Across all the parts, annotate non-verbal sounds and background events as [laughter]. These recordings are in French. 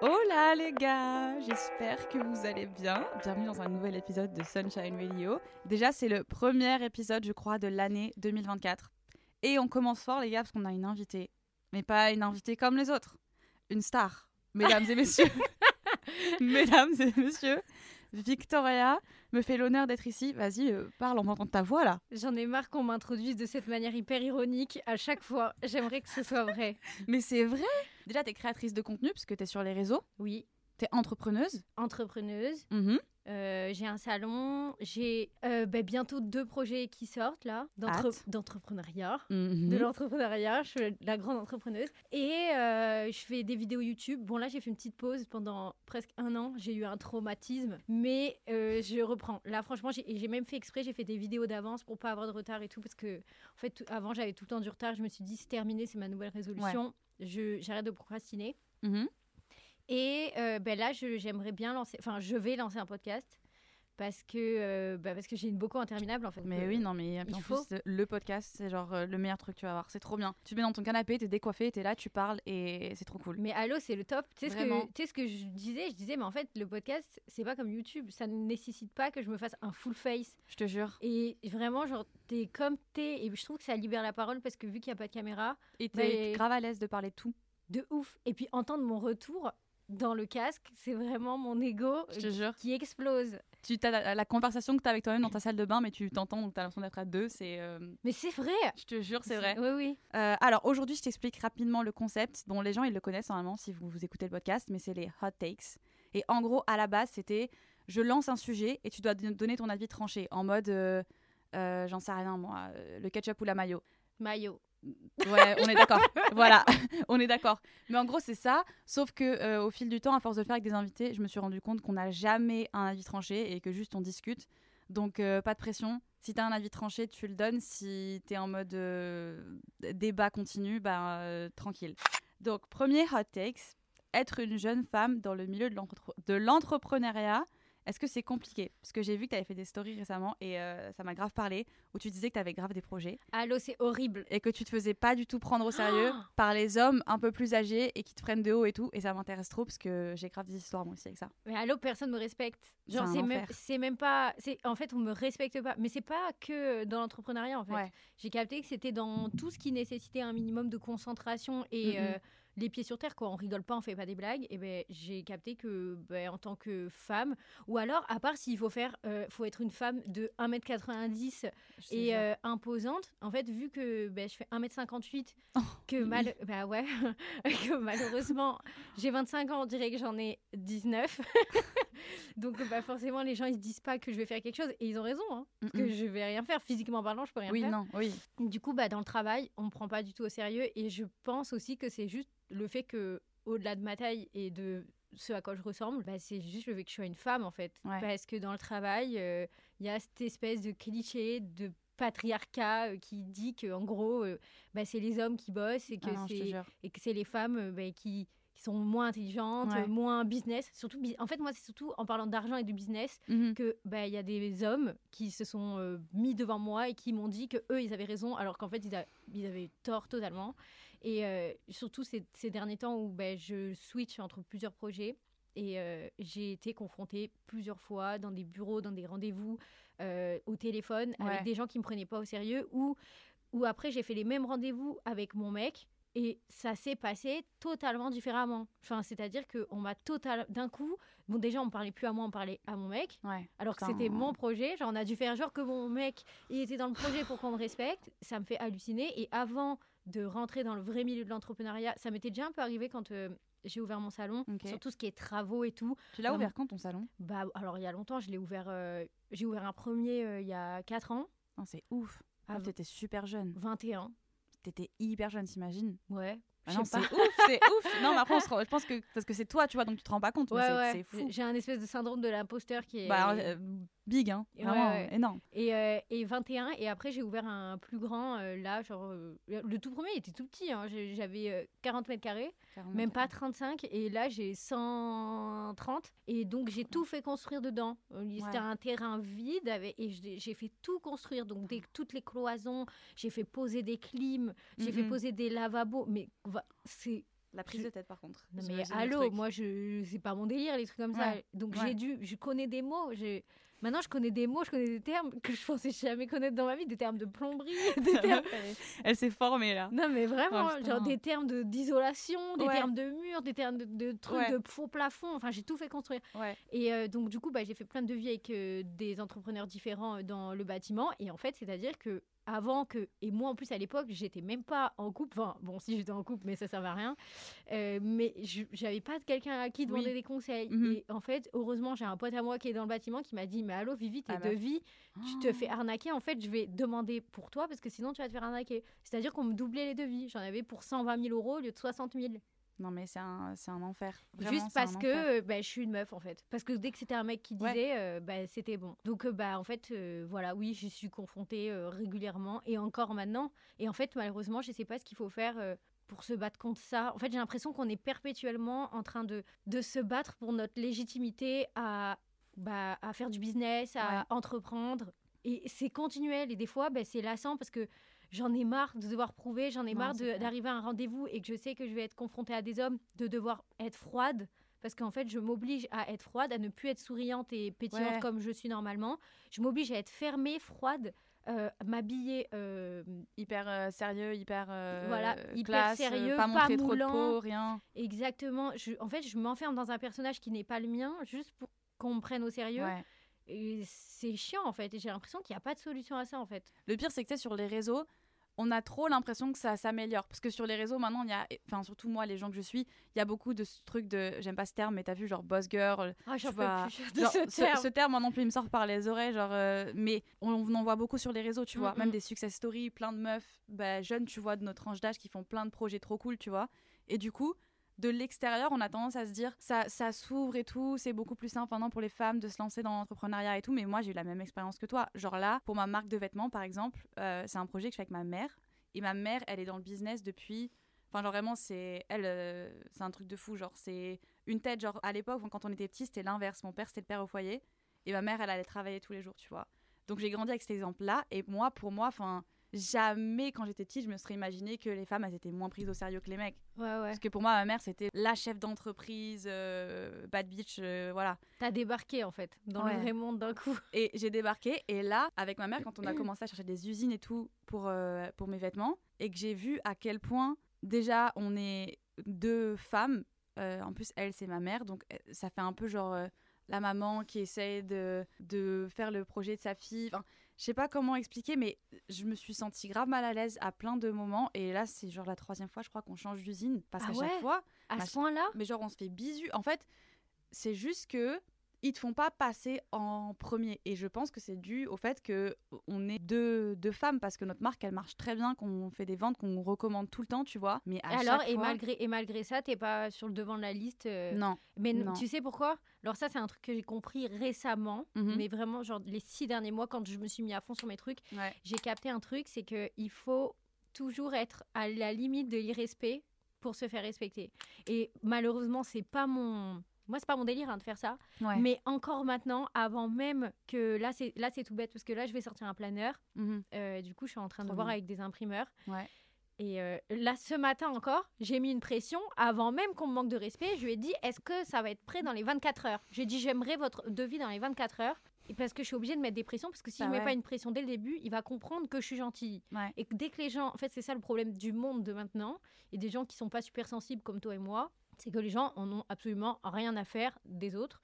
Hola les gars, j'espère que vous allez bien. Bienvenue dans un nouvel épisode de Sunshine Radio. Déjà, c'est le premier épisode, je crois, de l'année 2024. Et on commence fort, les gars, parce qu'on a une invitée. Mais pas une invitée comme les autres. Une star, mesdames et [laughs] messieurs. [laughs] mesdames et messieurs, Victoria me fait l'honneur d'être ici. Vas-y, euh, parle, on entend ta voix là. J'en ai marre qu'on m'introduise de cette manière hyper ironique à chaque fois. J'aimerais que ce soit vrai. [laughs] Mais c'est vrai Déjà, t'es créatrice de contenu, parce que t'es sur les réseaux. Oui, T'es entrepreneuse. entrepreneuse. Mhm. Euh, j'ai un salon. J'ai euh, bah, bientôt deux projets qui sortent là, d'entrepreneuriat. Mhm. De l'entrepreneuriat, je suis la grande entrepreneuse. Et euh, je fais des vidéos YouTube. Bon, là, j'ai fait une petite pause pendant presque un an. J'ai eu un traumatisme, mais je reprends. Là, franchement, j'ai même fait exprès. J'ai fait des vidéos d'avance pour pas avoir de retard et tout. Parce que, en fait, tout- avant, j'avais tout le temps du retard. Je me suis dit, c'est terminé, c'est ma nouvelle résolution. Je J'arrête de procrastiner. Mhm. Et euh, ben là, j'aimerais bien lancer, enfin, je vais lancer un podcast parce que, euh, bah, parce que j'ai une beaucoup interminable en fait. Mais Euh, oui, non, mais il en faut. plus, le podcast, c'est genre euh, le meilleur truc que tu vas avoir. C'est trop bien. Tu te mets dans ton canapé, t'es décoiffé, t'es là, tu parles et c'est trop cool. Mais allô, c'est le top. Tu sais ce ce que je disais? Je disais, mais en fait, le podcast, c'est pas comme YouTube. Ça ne nécessite pas que je me fasse un full face. Je te jure. Et vraiment, genre, t'es comme t'es. Et je trouve que ça libère la parole parce que vu qu'il n'y a pas de caméra, Et t'es Mais- grave à l'aise de parler de tout. de ouf. Et puis entendre mon retour dans le casque, c'est vraiment mon ego Je te jure. qui explose. Tu as la, la conversation que t'as avec toi-même dans ta salle de bain, mais tu t'entends, donc t'as l'impression d'être à deux. C'est. euh, Mais c'est vrai. Je te jure, c'est vrai. Oui, oui. Euh, alors aujourd'hui, je t'explique rapidement le concept dont les gens ils le connaissent normalement si vous, vous écoutez le podcast, mais c'est les hot takes. Et en gros, à la base, c'était je lance un sujet et tu dois don- donner ton avis tranché en mode euh, j'en sais rien moi, le ketchup ou la mayo. Maillot. Ouais, on est d'accord. voilà, [laughs] on est d'accord. Mais en gros, c'est ça. Sauf que euh, au fil du temps, à force de faire avec des invités, je me suis rendu compte qu'on n'a jamais un avis tranché et que juste on discute. Donc euh, pas de pression. Si t'as un avis tranché, tu le donnes. Si t'es en mode euh, débat continu, bah tranquille. Donc premier hot takes être une jeune femme dans le milieu de l'entrepreneuriat. Est-ce que c'est compliqué? Parce que j'ai vu que tu avais fait des stories récemment et euh, ça m'a grave parlé, où tu disais que tu avais grave des projets Allô, c'est horrible. et que tu te faisais pas du tout prendre au [gasps] sérieux Oh par les hommes un peu plus âgés et qui te prennent de haut et tout. Et ça m'intéresse trop parce que j'ai grave des histoires moi aussi avec ça. Mais allô, personne me respecte. Genre, c'est même, pas. En fait, on me respecte pas. Mais c'est pas que dans l'entrepreneuriat, en fait. Ouais. J'ai capté que c'était dans tout ce qui nécessitait un minimum de concentration et euh, les pieds sur terre, quoi. On rigole pas, on fait pas des blagues. Et ben, j'ai capté que, ben, en tant que femme, ou alors, à part s'il faut faire, euh, faut être une femme de 1m90 Je te et euh, imposante. En fait, vu que ben, je fais 1m58, Oh, que mal, bah ouais, [laughs] que malheureusement j'ai 25 ans, on dirait que j'en ai 19. [laughs] Donc bah forcément les gens ils se disent pas que je vais faire quelque chose et ils ont raison, hein, que je vais rien faire physiquement parlant, je peux rien Oui, faire. non, oui. Du coup bah dans le travail on me prend pas du tout au sérieux et je pense aussi que c'est juste le fait que au-delà de ma taille et de ce à quoi je ressemble, bah, c'est juste le fait que je sois une femme en fait. Ouais. Parce que dans le travail, euh, il y a cette espèce de cliché de patriarcat euh, qui dit que en gros euh, bah, c'est les hommes qui bossent et que Ah c'est les femmes euh, bah, qui, qui sont moins intelligentes, Ouais. euh, moins business. Surtout, en fait, moi, c'est surtout en parlant d'argent et de business Mhm. que bah, il y a des hommes qui se sont euh, mis devant moi et qui m'ont dit que eux, ils avaient raison, alors qu'en fait, ils, a- ils avaient tort totalement. Et euh, surtout ces, ces derniers temps où bah, je switch entre plusieurs projets. Et euh, j'ai été confrontée plusieurs fois dans des bureaux, dans des rendez-vous, euh, au téléphone, Ouais. avec des gens qui me prenaient pas au sérieux, ou, ou après j'ai fait les mêmes rendez-vous avec mon mec, et ça s'est passé totalement différemment. Enfin, c'est-à-dire qu'on m'a total... D'un coup, bon déjà on parlait plus à moi, on parlait à mon mec, Ouais. alors que c'était mon projet. Genre on a dû faire genre que mon mec, il était dans le projet pour qu'on me respecte. Ça me fait halluciner. Et avant de rentrer dans le vrai milieu de l'entrepreneuriat, ça m'était déjà un peu arrivé quand euh, j'ai ouvert mon salon Ok. sur tout ce qui est travaux et tout. Tu l'as ouvert quand ton salon? Bah, alors il y a longtemps, je l'ai ouvert. euh, j'ai ouvert un premier euh, il y a 4 ans, Non, c'est ouf. Ah, T'étais super jeune. 21. T'étais hyper jeune, t'imagines? Ouais. Ah non, c'est ouf, c'est ouf. Non, mais après, on se rend- je pense que parce que c'est toi, tu vois, donc tu te rends pas compte. Ouais, c'est- ouais. J'ai un espèce de syndrome de l'imposteur qui est. Bah, euh, big, hein. Vraiment ouais. énorme. Et, euh, et 21, et après j'ai ouvert un plus grand, euh, là, genre, euh, le tout premier il était tout petit, hein, j'avais euh, 40 mètres carrés, même pas 35, et là j'ai 130, et donc j'ai tout fait construire dedans. C'était un terrain vide, avec, et j'ai fait tout construire, donc des- toutes les cloisons, j'ai fait poser des clims, j'ai fait poser des lavabos, mais va- c'est La prise de tête, par contre. non mais allô, moi je c'est pas mon délire les trucs comme ça. Donc ouais. j'ai dû je connais des mots, j'ai maintenant je connais des mots, je connais des termes que je pensais jamais connaître dans ma vie, des termes de plomberie, [laughs] des termes [laughs] Elle, s'est formée là. Non mais vraiment Oh, genre des termes de d'isolation, des Ouais. termes de murs, des termes de, de trucs de faux plafond, enfin j'ai tout fait construire. Et euh, donc du coup bah, j'ai fait plein de devis avec euh, des entrepreneurs différents euh, dans le bâtiment et en fait c'est-à-dire que avant que et moi en plus à l'époque j'étais même pas en couple. Enfin bon si j'étais en couple mais ça servait à rien. Euh, mais je- j'avais pas de quelqu'un à qui demander Oui. des conseils. Mhm. et en fait heureusement j'ai un pote à moi qui est dans le bâtiment qui m'a dit mais allô Vivi tes Ah, devis tu te fais arnaquer. En fait je vais demander pour toi parce que sinon tu vas te faire arnaquer. C'est à dire qu'on me doublait les devis. J'en avais pour 120 000 euros au lieu de 60 000 Non, mais c'est un, c'est un enfer. Vraiment, Juste parce que euh, bah, je suis une meuf en fait. Parce que dès que c'était un mec qui Ouais. disait, euh, bah, c'était bon. Donc euh, bah en fait, euh, voilà, oui, j'y suis confrontée euh, régulièrement et encore maintenant. Et en fait, malheureusement, je sais pas ce qu'il faut faire. pour se battre contre ça. En fait, j'ai l'impression qu'on est perpétuellement en train de, de se battre pour notre légitimité à, bah, à faire du business, à Ouais. entreprendre. Et c'est continuel. Et des fois, bah, c'est lassant parce que j'en ai marre de devoir prouver, j'en ai Non, marre d'arriver à un rendez-vous et que je sais que je vais être confrontée à des hommes, de devoir être froide. Parce qu'en fait, je m'oblige à être froide, à ne plus être souriante et pétillante Ouais. comme je suis normalement. Je m'oblige à être fermée, froide, euh, m'habiller euh, Hyper euh, sérieux, hyper. euh, Voilà, hyper classe, sérieux, Pas pas montrer trop de peau, rien. exactement. Je, en fait, je m'enferme dans un personnage qui n'est pas le mien, juste pour qu'on me prenne au sérieux. Ouais. C'est chiant, en fait. Et j'ai l'impression qu'il n'y a pas de solution à ça, en fait. Le pire, c'est que tu sais, sur les réseaux, on a trop l'impression que ça s'améliore. Parce que sur les réseaux, maintenant, il y a, enfin, surtout moi, les gens que je suis, il y a beaucoup de ce truc de, j'aime pas ce terme, mais t'as vu, genre boss girl. Ah, j'en peux vois, Genre, ce terme. ce terme, non plus, il me sort par les oreilles. Genre, euh, mais on, on en voit beaucoup sur les réseaux, tu vois. Mm, Même mm. des success stories, plein de meufs bah, jeunes, tu vois, de notre tranche d'âge qui font plein de projets trop cool, tu vois. Et du coup, de l'extérieur, on a tendance à se dire, ça, ça s'ouvre et tout, c'est beaucoup plus simple maintenant pour les femmes de se lancer dans l'entrepreneuriat et tout. Mais moi, j'ai eu la même expérience que toi. Genre là, pour ma marque de vêtements, par exemple, euh, c'est un projet que je fais avec ma mère. Et ma mère, elle est dans le business depuis. Enfin, genre vraiment, c'est. Elle, euh, c'est un truc de fou. Genre, c'est une tête. Genre, à l'époque, quand on était petit, c'était l'inverse. Mon père, c'était le père au foyer. Et ma mère, elle allait travailler tous les jours, tu vois. Donc, j'ai grandi avec cet exemple-là. Et moi, pour moi, enfin. Jamais, quand j'étais petite, je me serais imaginé que les femmes, elles étaient moins prises au sérieux que les mecs. Ouais, ouais. Parce que pour moi, ma mère, c'était la chef d'entreprise, euh, bad bitch, euh, voilà. T'as débarqué, en fait, dans Ouais. le vrai monde d'un coup. Et j'ai débarqué. Et là, avec ma mère, quand on a [coughs] commencé à chercher des usines et tout pour, euh, pour mes vêtements, et que j'ai vu à quel point, déjà, on est deux femmes. euh, en plus, elle, c'est ma mère. Donc, ça fait un peu genre la maman qui essaie de, de faire le projet de sa fille. Enfin, je sais pas comment expliquer, mais je me suis sentie grave mal à l'aise à plein de moments. Et là, c'est genre la troisième fois, je crois, qu'on change d'usine. Parce Ah qu'à ouais? chaque fois, À Machin. ce point-là? mais genre on se fait bisu. En fait, c'est juste que ils te font pas passer en premier. Et je pense que c'est dû au fait que on est deux, deux femmes parce que notre marque elle marche très bien, qu'on fait des ventes, qu'on recommande tout le temps, tu vois. Mais à Et alors, et malgré, et malgré ça, t'es pas sur le devant de la liste euh, non. Mais Non. tu sais pourquoi? Alors ça, c'est un truc que j'ai compris récemment, Mhm. mais vraiment, genre les six derniers mois, quand je me suis mis à fond sur mes trucs, Ouais. j'ai capté un truc, c'est que il faut toujours être à la limite de l'irrespect pour se faire respecter. Et malheureusement, c'est pas mon... Moi, c'est pas mon délire hein, de faire ça. Ouais. Mais encore maintenant, avant même que... Là, c'est là c'est tout bête, parce que là, je vais sortir un planeur. Mhm. Euh, du coup, je suis en train de voir bien. avec des imprimeurs. Ouais. Et euh, là, ce matin encore, j'ai mis une pression. Avant même qu'on me manque de respect, je lui ai dit est-ce que ça va être prêt dans les 24 heures? J'ai dit j'aimerais votre devis dans les 24 heures. Et parce que je suis obligée de mettre des pressions, parce que si Bah je mets ouais. pas une pression dès le début, il va comprendre que je suis gentille. Et que dès que les gens. En fait, c'est ça le problème du monde de maintenant. Et des gens qui sont pas super sensibles comme toi et moi. C'est que les gens en ont absolument rien à faire des autres.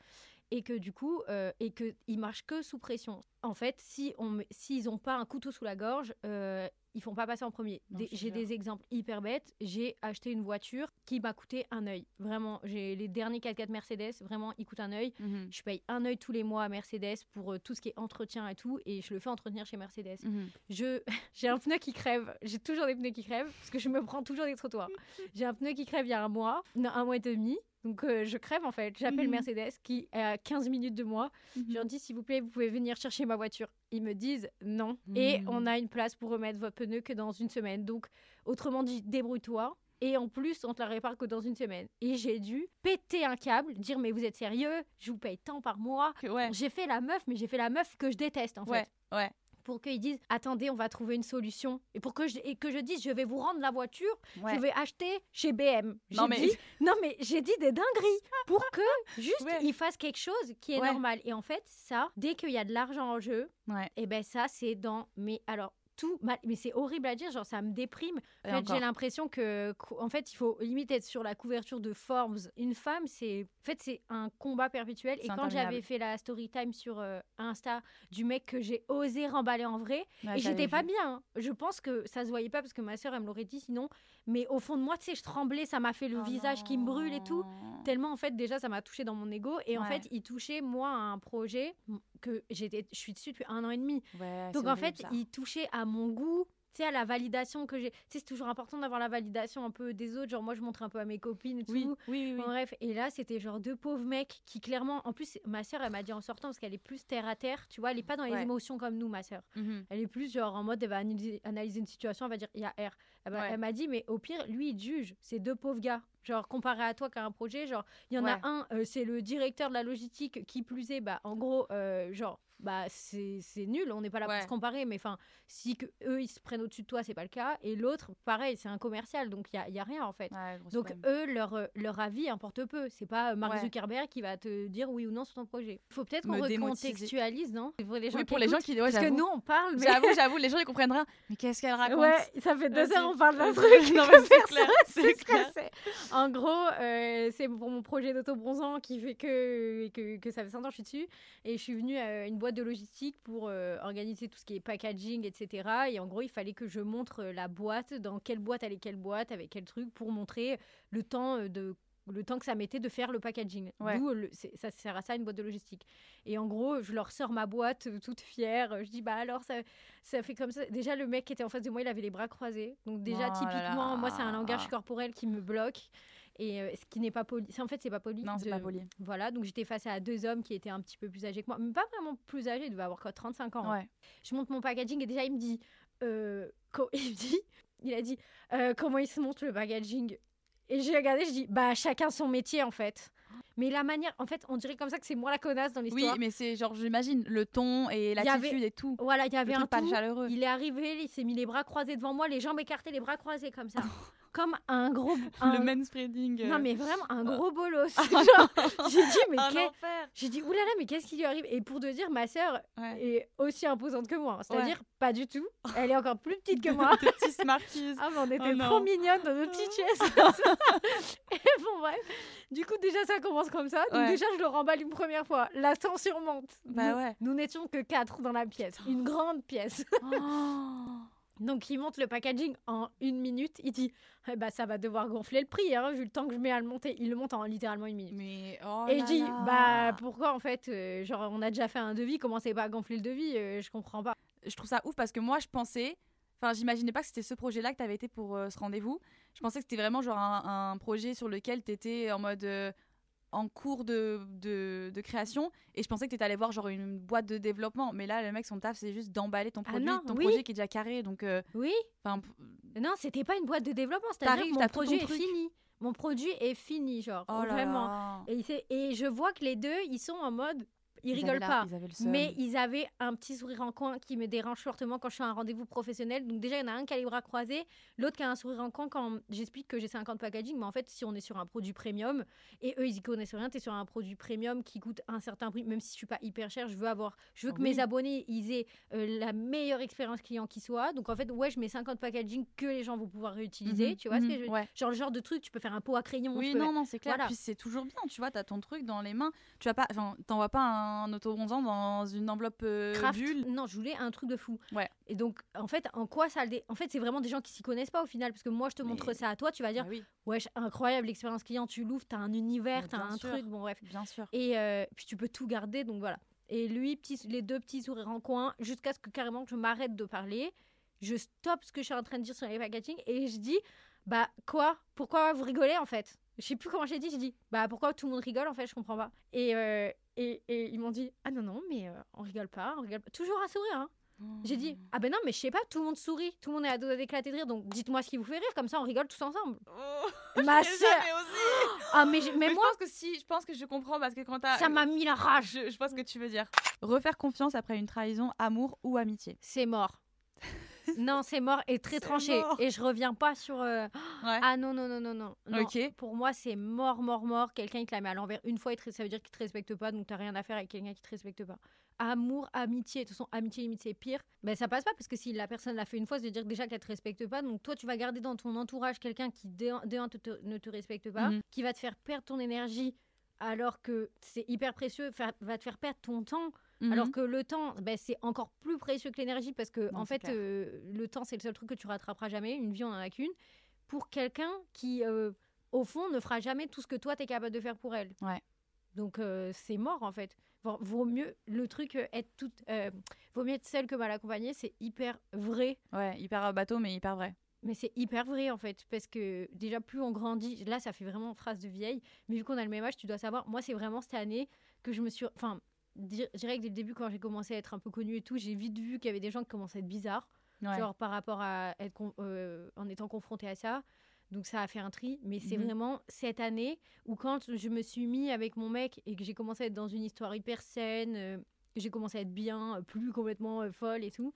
et que du coup, euh, et que ils marchent que sous pression. En fait, si on, met- s'ils ont pas un couteau sous la gorge, euh, ils font pas passer en premier. J'ai des exemples hyper bêtes. J'ai acheté une voiture qui m'a coûté un œil. Vraiment, j'ai les derniers 4x4 Mercedes. Vraiment, ils coûtent un œil. Mhm. Je paye un œil tous les mois à Mercedes pour euh, tout ce qui est entretien et tout, et je le fais entretenir chez Mercedes. Mhm. Je [laughs] j'ai un pneu qui crève. J'ai toujours des pneus qui crèvent parce que je me prends toujours des trottoirs. [laughs] J'ai un pneu qui crève il y a un mois, non, un mois et demi. Donc euh, je crève en fait. J'appelle Mhm. Mercedes qui est à 15 minutes de moi. Je leur dis s'il vous plaît, vous pouvez venir chercher ma voiture. Ils me disent non. Et Mhm. on a une place pour remettre votre pneu que dans une semaine. Donc autrement dit, débrouille-toi. Et en plus, on te la répare que dans une semaine. Et j'ai dû péter un câble, dire mais vous êtes sérieux? Je vous paye tant par mois. Ouais, J'ai fait la meuf, mais j'ai fait la meuf que je déteste en fait ouais, ouais. Pour qu'ils disent attendez on va trouver une solution et pour que je, et que je dise je vais vous rendre la voiture ouais. je vais acheter chez BM Non, mais- dit, non mais j'ai dit des dingueries [laughs] pour que juste Ouais. ils fassent quelque chose qui est Ouais. normal et en fait ça dès qu'il y a de l'argent en jeu et ben ça c'est dans mais alors tout mal mais c'est horrible à dire genre ça me déprime en fait, j'ai l'impression que, qu'en fait, il faut limite être sur la couverture de Forbes. Une femme, c'est, en fait, c'est un combat perpétuel. Et quand j'avais fait la story time sur euh, Insta du mec que j'ai osé remballer en vrai, Ouais, et j'étais pas bien. hein. Je pense que ça se voyait pas parce que ma sœur, elle me l'aurait dit sinon. Mais au fond de moi, tu sais, je tremblais. Ça m'a fait le Oh visage qui me brûle et tout. Tellement, en fait, déjà, ça m'a touché dans mon ego. Et en fait, il touchait, moi, à un projet que j'étais, je suis dessus depuis un an et demi. Ouais, Donc en horrible, fait, ça. il touchait à mon goût, tu sais, à la validation que j'ai. Tu sais, c'est toujours important d'avoir la validation un peu des autres. Genre, moi, je montre un peu à mes copines et tout. Oui, oui, oui. Bon, bref, et là, c'était genre deux pauvres mecs qui, clairement, en plus, ma sœur, elle m'a dit en sortant, parce qu'elle est plus terre à terre, tu vois, elle est pas dans les Ouais. émotions comme nous, ma sœur. Mhm. Elle est plus genre en mode, elle va analyser, analyser une situation, elle va dire, il y a R. Elle, va- Ouais. elle m'a dit, mais au pire, lui, il te juge. C'est deux pauvres gars. Genre, comparé à toi qui a un projet, genre, il y en Ouais. a un, euh, c'est le directeur de la logistique qui plus est, bah, en gros, euh, genre, bah, c'est nul, on n'est pas là Ouais. pour se comparer, mais enfin, si que eux, ils se prennent au-dessus de toi, c'est pas le cas. Et l'autre, pareil, c'est un commercial, donc il y a, y a rien, en fait. Ouais, Donc problème. eux, leur, euh, leur avis importe peu. C'est pas Mark Ouais. Zuckerberg qui va te dire oui ou non sur ton projet. Il faut peut-être qu'on recontextualise, non? Pour les gens oui, qui pour les gens qui. Ouais, Parce que nous, on parle, mais... J'avoue, [laughs] j'avoue, les gens ils comprennent rien. Mais qu'est-ce qu'elle raconte? Ouais, ça fait deux heures on parle d'un Vas-y. truc. [laughs] Non, mais c'est clair, ce clair. En gros, euh, c'est pour mon projet d'auto-bronzant qui fait que, que, que ça fait 5 ans que je suis dessus. Et je suis venue à une boîte de logistique pour euh, organiser tout ce qui est packaging, etc. Et en gros, il fallait que je montre euh, la boîte, dans quelle boîte allait quelle boîte, avec quel truc, pour montrer le temps euh, de le temps que ça mettait de faire le packaging. Ouais. D'où ça sert à ça une boîte de logistique. Et en gros, je leur sors ma boîte euh, toute fière. Je dis bah alors ça, ça fait comme ça. Déjà le mec qui était en face de moi, il avait les bras croisés. Donc déjà Oh là typiquement, moi c'est un langage corporel qui me bloque. Et euh, ce qui n'est pas poli. En fait, c'est pas poli. Non, c'est de- pas poli. Voilà, donc j'étais face à deux hommes qui étaient un petit peu plus âgés que moi, mais pas vraiment plus âgés, ils devaient avoir quoi, 35 ans. hein. Je monte mon packaging et déjà il me dit, euh, [laughs] il me dit, il a dit, euh, comment il se monte le packaging? Et j'ai regardé, je dis, bah chacun son métier en fait. Mais la manière, en fait, on dirait comme ça que c'est moi la connasse dans Oui, l'histoire. mais c'est genre, j'imagine, le ton et avait- l'attitude et tout. Voilà, il y avait un truc pas tout. chaleureux. Il est arrivé, il s'est mis les bras croisés devant moi, les jambes écartées, les bras croisés comme ça, [laughs] comme un gros. un- Le manspreading. Non mais vraiment un gros bolos. [laughs] Ah, j'ai dit mais j'ai dit oulala mais qu'est-ce qui lui arrive? Et pour te dire, ma sœur Ouais. est aussi imposante que moi, c'est-à-dire Ouais. pas du tout. Elle est encore plus [laughs] petite que moi. Des petits Smarties. Ah, mais on était Oh trop non. mignonnes dans nos petites chaises. [laughs] et bon, bref. Du coup, déjà, ça commence comme ça. Donc, Ouais. déjà, je le remballe une première fois. La tension monte. Bah nous, ouais. nous n'étions que quatre dans la pièce. Une grande pièce. Oh. Donc, il monte le packaging en une minute. Il dit eh bah, Ça va devoir gonfler le prix, hein, vu le temps que je mets à le monter. Il le monte en littéralement une minute. Mais oh et je dis. Bah, pourquoi en fait euh, Genre, on a déjà fait un devis, commencez pas à gonfler le devis euh, Je comprends pas. je trouve ça ouf parce que moi je pensais enfin j'imaginais pas que c'était ce projet là que tu avais été pour euh, ce rendez-vous je pensais que c'était vraiment genre un, un projet sur lequel tu étais en mode en cours de, de, de création et je pensais que tu étais allé voir genre une boîte de développement mais là le mec son taf c'est juste d'emballer ton Ah produit non, ton oui. projet qui est déjà carré donc euh, Oui enfin Non, c'était pas une boîte de développement. C'est-à-dire mon produit est fini. Mon produit est fini, genre. oh là vraiment. là. Et, et je vois que les deux, ils sont en mode. Ils, Ils rigolent la- pas. ils. Mais ils avaient un petit sourire en coin qui me dérange fortement quand je suis à un rendez-vous professionnel. Donc déjà, il y en a un qui a les bras croisés, l'autre qui a un sourire en coin quand j'explique que j'ai 50 packaging. Mais en fait, si on est sur un produit premium et eux, ils y connaissent rien, tu es sur un produit premium qui coûte un certain prix, même si je suis pas hyper cher, je veux avoir, je veux que Oui. mes abonnés, ils aient euh, la meilleure expérience client qui soit. Donc en fait, ouais, je mets 50 packaging que les gens vont pouvoir réutiliser. Mhm, Tu vois ce que mhm, je veux dire? Ouais. Genre le genre de truc, tu peux faire un pot à crayon. tu Oui, peux- non, non, c'est clair. Voilà. Puis c'est toujours bien, tu vois, t'as ton truc dans les mains. Tu vas pas, enfin, t'envoies pas un autobronzant dans une enveloppe euh, bulle. Non, je voulais un truc de fou. Ouais. Et donc, en fait, en quoi ça le dé- En fait, c'est vraiment des gens qui s'y connaissent pas au final. Parce que moi, je te montre Mais- ça à toi, tu vas dire, Bah oui, wesh, incroyable l'expérience client, tu l'ouvres, t'as un univers, t'as un sûr. truc, bon, bref. bien sûr. Et euh, puis tu peux tout garder, donc voilà. Et lui, petit, les deux petits sourires en coin, jusqu'à ce que carrément que je m'arrête de parler. Je stoppe ce que je suis en train de dire sur les packaging et je dis, bah quoi? Pourquoi vous rigolez en fait? Je sais plus comment j'ai dit, j'ai dit, bah pourquoi tout le monde rigole en fait, je comprends pas. Et, euh, et, et ils m'ont dit, ah non, non, mais euh, on rigole pas, on rigole pas. Toujours un sourire, hein. J'ai dit, ah ben non, mais je sais pas, tout le monde sourit, tout le monde est à dos d'éclater de rire, donc dites-moi ce qui vous fait rire, comme ça on rigole tous ensemble. [laughs] Ma J'ai sœur jamais osé. [gasps] Ah, mais, mais Mais moi, je pense que si, je pense que je comprends parce que quand t'as. ça m'a mis la rage. Je, je ce que tu veux dire. Refaire confiance après une trahison, amour ou amitié. C'est mort. [laughs] non, c'est mort et très tranché. mort. Et je reviens pas sur. euh, [gasps] Ouais. Ah non, non, non, non, non. non. Pour moi, c'est mort, mort, mort. Quelqu'un, il te la met à l'envers une fois, ça veut dire qu'il te respecte pas, donc t'as rien à faire avec quelqu'un qui te respecte pas. Amour, amitié, de toute façon, amitié limite, c'est pire. Ben, ça passe pas parce que si la personne l'a fait une fois, ça veut dire déjà qu'elle te respecte pas. Donc toi, tu vas garder dans ton entourage quelqu'un qui, de de un, te- te- ne te respecte pas, Mhm. qui va te faire perdre ton énergie alors que c'est hyper précieux, va te faire perdre ton temps Mhm. alors que le temps, ben, c'est encore plus précieux que l'énergie parce que, Non, en fait, euh, le temps, c'est le seul truc que tu rattraperas jamais. Une vie, on en a qu'une. Pour quelqu'un qui, euh, au fond, ne fera jamais tout ce que toi, tu es capable de faire pour elle. Ouais. Donc, euh, c'est mort, en fait. Vaut, mieux, le truc, euh, être toute. euh, vaut mieux être seule que mal accompagnée. C'est hyper vrai. Ouais, hyper bateau, mais hyper vrai. Mais c'est hyper vrai en fait, parce que déjà plus on grandit, là ça fait vraiment phrase de vieille, mais vu qu'on a le même âge, tu dois savoir, moi c'est vraiment cette année que je me suis... Enfin, je dirais que dès le début quand j'ai commencé à être un peu connue et tout, j'ai vite vu qu'il y avait des gens qui commençaient à être bizarres, Ouais. genre par rapport à être euh, en étant confrontée à ça. Donc ça a fait un tri, mais c'est Mhm. vraiment cette année où quand je me suis mis avec mon mec et que j'ai commencé à être dans une histoire hyper saine, euh, j'ai commencé à être bien, euh, plus complètement euh, folle et tout,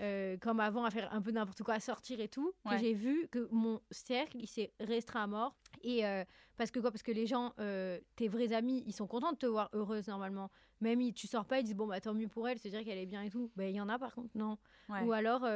euh, comme avant à faire un peu n'importe quoi, à sortir et tout, que Ouais. j'ai vu que mon cercle il s'est restreint à mort. Et euh, parce que quoi? Parce que les gens, tes vrais amis, ils sont contents de te voir heureuse normalement. Même ils- tu sors pas, ils disent bon bah tant mieux pour elle, c'est dire qu'elle est bien et tout. Ben il y en a par contre non. Ouais. Ou alors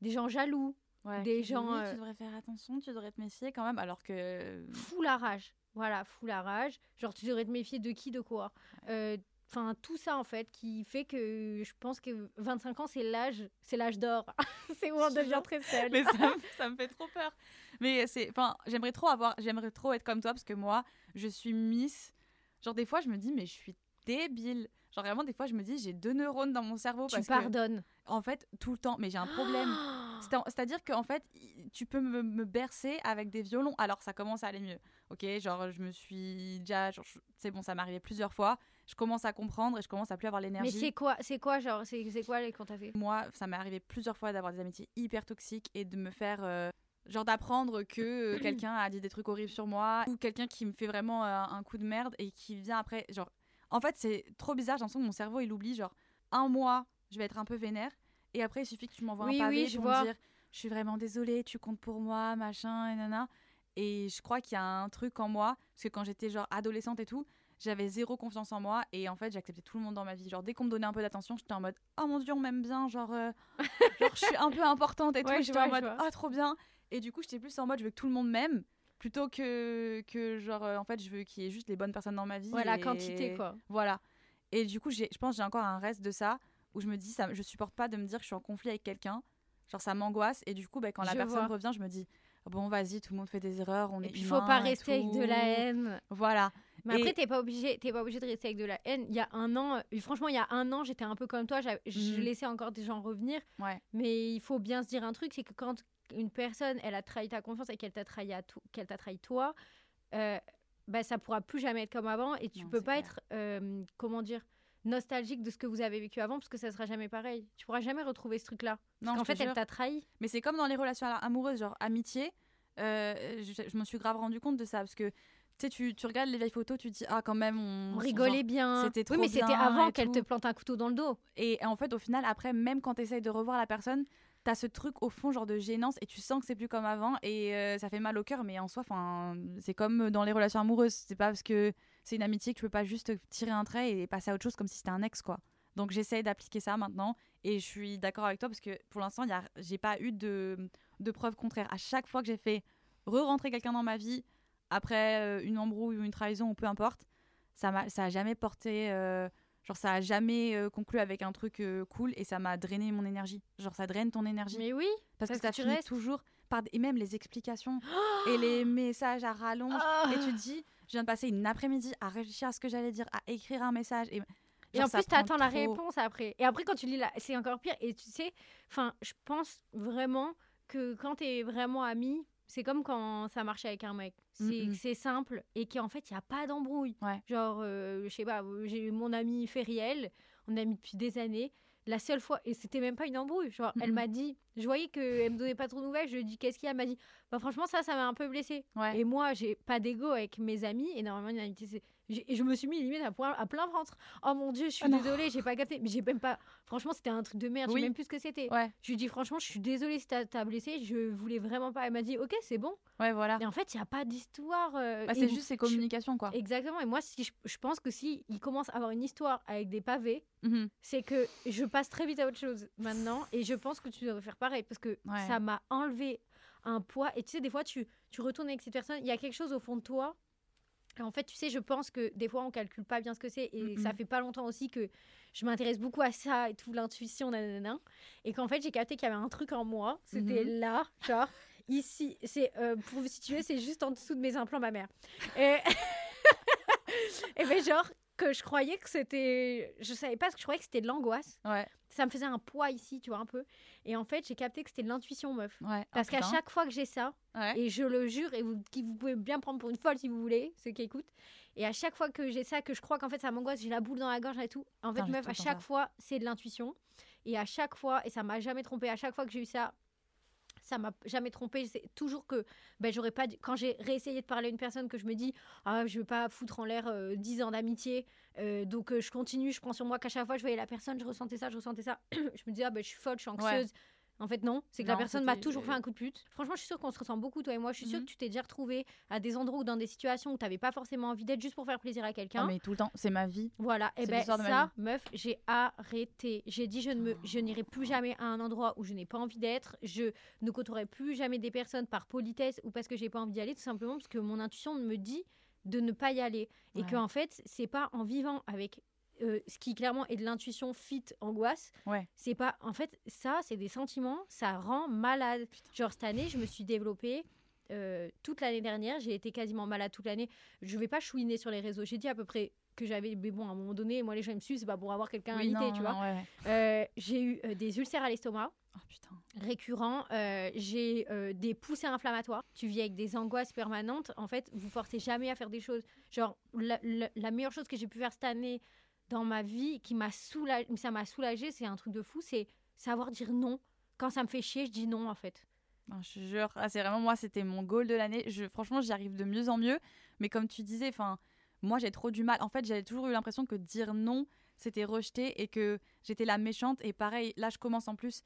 des gens jaloux, Ouais, des gens, euh, Tu devrais faire attention, tu devrais te méfier quand même, alors que. fou la rage. Voilà, fou la rage. Genre, tu devrais te méfier de qui, de quoi? Euh, Enfin, tout ça, en fait, qui fait que je pense que 25 ans, c'est l'âge, c'est l'âge d'or. [laughs] c'est où on devient très seul. Mais ça, [laughs] me- ça me fait trop peur. Mais c'est, enfin, j'aimerais trop avoir, j'aimerais trop être comme toi parce que moi, je suis Miss. Genre des fois, je me dis mais je suis débile. Genre vraiment des fois, je me dis j'ai deux neurones dans mon cerveau tu parce que en fait tout le temps. Mais j'ai un problème. [gasps] C'est- C'est-à-dire qu'en fait, tu peux me, me bercer avec des violons. Alors, ça commence à aller mieux. Ok, genre, je me suis déjà. C'est bon, ça arrivé plusieurs fois. Je commence à comprendre et je commence à plus avoir Mais l'énergie. c'est quoi, c'est quoi, genre, c'est quoi les qu'on t'a fait Moi, ça m'est arrivé plusieurs fois d'avoir des amitiés hyper toxiques et de me faire. euh, genre d'apprendre que euh, [clears throat] quelqu'un a dit des trucs horribles sur moi ou quelqu'un qui me fait vraiment euh, un coup de merde et qui vient après. Genre, en fait, c'est trop bizarre. J'ai l'impression que mon cerveau il oublie. Genre, un mois, je vais être un peu vénère et après, il suffit que tu m'envoies Oui, un pavé oui, je pour vois. me dire Je suis vraiment désolée, tu comptes pour moi, machin, et nana. Et je crois qu'il y a un truc en moi, parce que quand j'étais genre adolescente et tout, j'avais zéro confiance en moi et en fait j'acceptais tout le monde dans ma vie. Genre dès qu'on me donnait un peu d'attention, j'étais en mode oh mon dieu on m'aime bien, genre, euh, [laughs] genre je suis un peu importante et Ouais, tout. je J'étais en mode vois. oh trop bien. Et du coup j'étais plus en mode je veux que tout le monde m'aime plutôt que que genre euh, en fait je veux qu'il y ait juste les bonnes personnes dans ma vie. Ouais, la quantité, quoi. Voilà. Et du coup je pense que j'ai encore un reste de ça où je me dis ça, je supporte pas de me dire que je suis en conflit avec quelqu'un. Genre ça m'angoisse et du coup bah, quand la Je personne vois. revient je me dis bon vas-y tout le monde fait des erreurs on Et est puis, faut pas rester avec de la haine. Voilà. Mais après, t'es pas obligé, t'es pas obligé de rester avec de la haine. Il y a un an, euh, franchement, il y a un an, j'étais un peu comme toi. Je Mhm. laissais encore des gens revenir. Ouais. Mais il faut bien se dire un truc, c'est que quand une personne, elle a trahi ta confiance et qu'elle t'a trahi, à to- qu'elle t'a trahi toi, euh, bah, ça pourra plus jamais être comme avant et tu Non, peux pas clair. être, euh, comment dire, nostalgique de ce que vous avez vécu avant parce que ça sera jamais pareil. Tu pourras jamais retrouver ce truc-là. Parce qu'en fait, elle t'a trahi. Mais c'est comme dans les relations amoureuses, genre amitié. euh, je, je me suis grave rendu compte de ça parce que Tu sais, tu, tu regardes les vieilles photos, tu te dis, ah, quand même, on, On rigolait genre- bien. c'était oui, trop mais c'était avant qu'elle te plante un couteau dans le dos. Et en fait, au final, après, même quand tu essayes de revoir la personne, t'as ce truc au fond, genre de gênance, et tu sens que c'est plus comme avant, et euh, ça fait mal au cœur, mais en soi, 'fin, c'est comme dans les relations amoureuses. C'est pas parce que c'est une amitié que tu peux pas juste tirer un trait et passer à autre chose comme si c'était un ex, quoi. Donc j'essaye d'appliquer ça maintenant, et je suis d'accord avec toi parce que pour l'instant, j'ai pas eu de, de preuves contraires. À chaque fois que j'ai fait re-rentrer quelqu'un dans ma vie, après euh, une embrouille ou une trahison, ou peu importe, ça m'a ça a jamais porté. euh, Genre, ça a jamais euh, conclu avec un truc euh, cool et ça m'a drainé mon énergie. Genre, ça draine ton énergie. Mais oui. parce, parce que ça tu finit restes. toujours par. Et même les explications [gasps] et les messages à rallonge. Ah. Et tu te dis, je viens de passer une après-midi à réfléchir à ce que j'allais dire, à écrire un message. Et, en plus, t'attends la réponse après. Et après, quand tu lis la... c'est encore pire. Et tu sais, enfin, je pense vraiment que quand t'es vraiment ami, c'est comme quand ça marche avec un mec. C'est Mm-mm. c'est simple et qu'en fait, il n'y a pas d'embrouille. Ouais. Genre, euh, je sais pas, j'ai eu mon ami Feriel, on est amis depuis des années. La seule fois, et c'était même pas une embrouille, genre, elle m'a dit, je voyais qu'elle me donnait pas trop de nouvelles, je lui ai dit, qu'est-ce qu'il y a? Elle m'a dit, bah franchement, ça, ça m'a un peu blessée. Ouais. Et moi, j'ai pas d'ego avec mes amis. Et normalement, une amitié, c'est. J'ai- Et je me suis mis limite à, point- à plein ventre. Oh mon dieu, je suis non. désolée, j'ai pas capté. Mais j'ai même pas. Franchement, c'était un truc de merde. Je Oui. sais même plus ce que c'était. Ouais, Je lui dis franchement, je suis désolée si t'as blessé. Je voulais vraiment pas. Elle m'a dit, ok, c'est bon. ouais, voilà. Et en fait, il y a pas d'histoire. euh, Bah, c'est juste ces communications, quoi. Exactement. Et moi, si je, je pense que si il commence à avoir une histoire avec des pavés, Mhm. c'est que je passe très vite à autre chose maintenant. Et je pense que tu devrais faire pareil parce que Ouais. ça m'a enlevé un poids. Et tu sais, des fois, tu, tu retournes avec cette personne, il y a quelque chose au fond de toi. En fait, tu sais, je pense que des fois, on calcule pas bien ce que c'est. Et ça fait pas longtemps aussi que je m'intéresse beaucoup à ça et tout, l'intuition, nanana. Et qu'en fait, j'ai capté qu'il y avait un truc en moi. C'était Mhm. là, genre, ici. C'est, euh, pour vous situer, c'est juste en dessous de mes implants mammaires. Et, [laughs] et ben, genre, que je croyais que c'était. Je savais pas ce que je croyais que c'était de l'angoisse. Ouais, Ça me faisait un poids ici, tu vois, un peu. Et en fait, j'ai capté que c'était de l'intuition, meuf. ouais. Parce qu'à chaque fois que j'ai ça, Ouais. et je le jure, et vous, qui vous pouvez bien prendre pour une folle si vous voulez, ceux qui écoutent. Et à chaque fois que j'ai ça, que je crois qu'en fait ça m'angoisse, j'ai la boule dans la gorge et tout. En fait, meuf, à chaque ça. fois, c'est de l'intuition. Et à chaque fois, et ça m'a jamais trompé, à chaque fois que j'ai eu ça, ça m'a jamais trompé. C'est toujours que ben, j'aurais pas. Quand j'ai réessayé de parler à une personne, que je me dis, ah, je veux pas foutre en l'air euh, 10 ans d'amitié, euh, donc euh, je continue, je prends sur moi qu'à chaque fois je voyais la personne, je ressentais ça, je ressentais ça. [clears throat] je me disais, ah, ben, je suis folle, je suis anxieuse. En fait, non, c'est que la personne m'a toujours fait un coup de pute. Franchement, je suis sûre qu'on se ressemble beaucoup, toi et moi. Je suis sûre Mhm. que tu t'es déjà retrouvé à des endroits ou dans des situations où tu n'avais pas forcément envie d'être juste pour faire plaisir à quelqu'un. Ah, mais tout le temps, c'est ma vie. Voilà, et C'est ben de ma ça, meuf, j'ai arrêté. J'ai dit je ne me, je n'irai plus jamais à un endroit où je n'ai pas envie d'être. Je ne côtoierai plus jamais des personnes par politesse ou parce que j'ai pas envie d'y aller, tout simplement parce que mon intuition me dit de ne pas y aller et Ouais. que en fait c'est pas en vivant avec euh, ce qui clairement est de l'intuition fit angoisse. Ouais. C'est pas en fait ça, c'est des sentiments, ça rend malade. Genre cette année, je me suis développée. euh, toute l'année dernière, j'ai été quasiment malade toute l'année. Je vais pas chouiner sur les réseaux. J'ai dit à peu près que j'avais, mais bon, à un moment donné, moi les gens me suivent, c'est pas pour avoir quelqu'un Oui, invité, non, tu non, vois. ouais. Euh, j'ai eu des ulcères à l'estomac Oh putain. euh, j'ai euh, des poussées inflammatoires. Tu vis avec des angoisses permanentes. En fait, vous forcez jamais à faire des choses. Genre, la, la- la meilleure chose que j'ai pu faire cette année dans ma vie, qui m'a soulagée, ça m'a soulagée, c'est un truc de fou, c'est savoir dire non. Quand ça me fait chier, je dis non, en fait. Non, je te jure, ah, c'est vraiment moi, c'était mon goal de l'année. Je, franchement, j'y arrive de mieux en mieux. Mais comme tu disais, enfin, moi, j'ai trop du mal. En fait, j'avais toujours eu l'impression que dire non, c'était rejeter et que j'étais la méchante. Et pareil, là, je commence en plus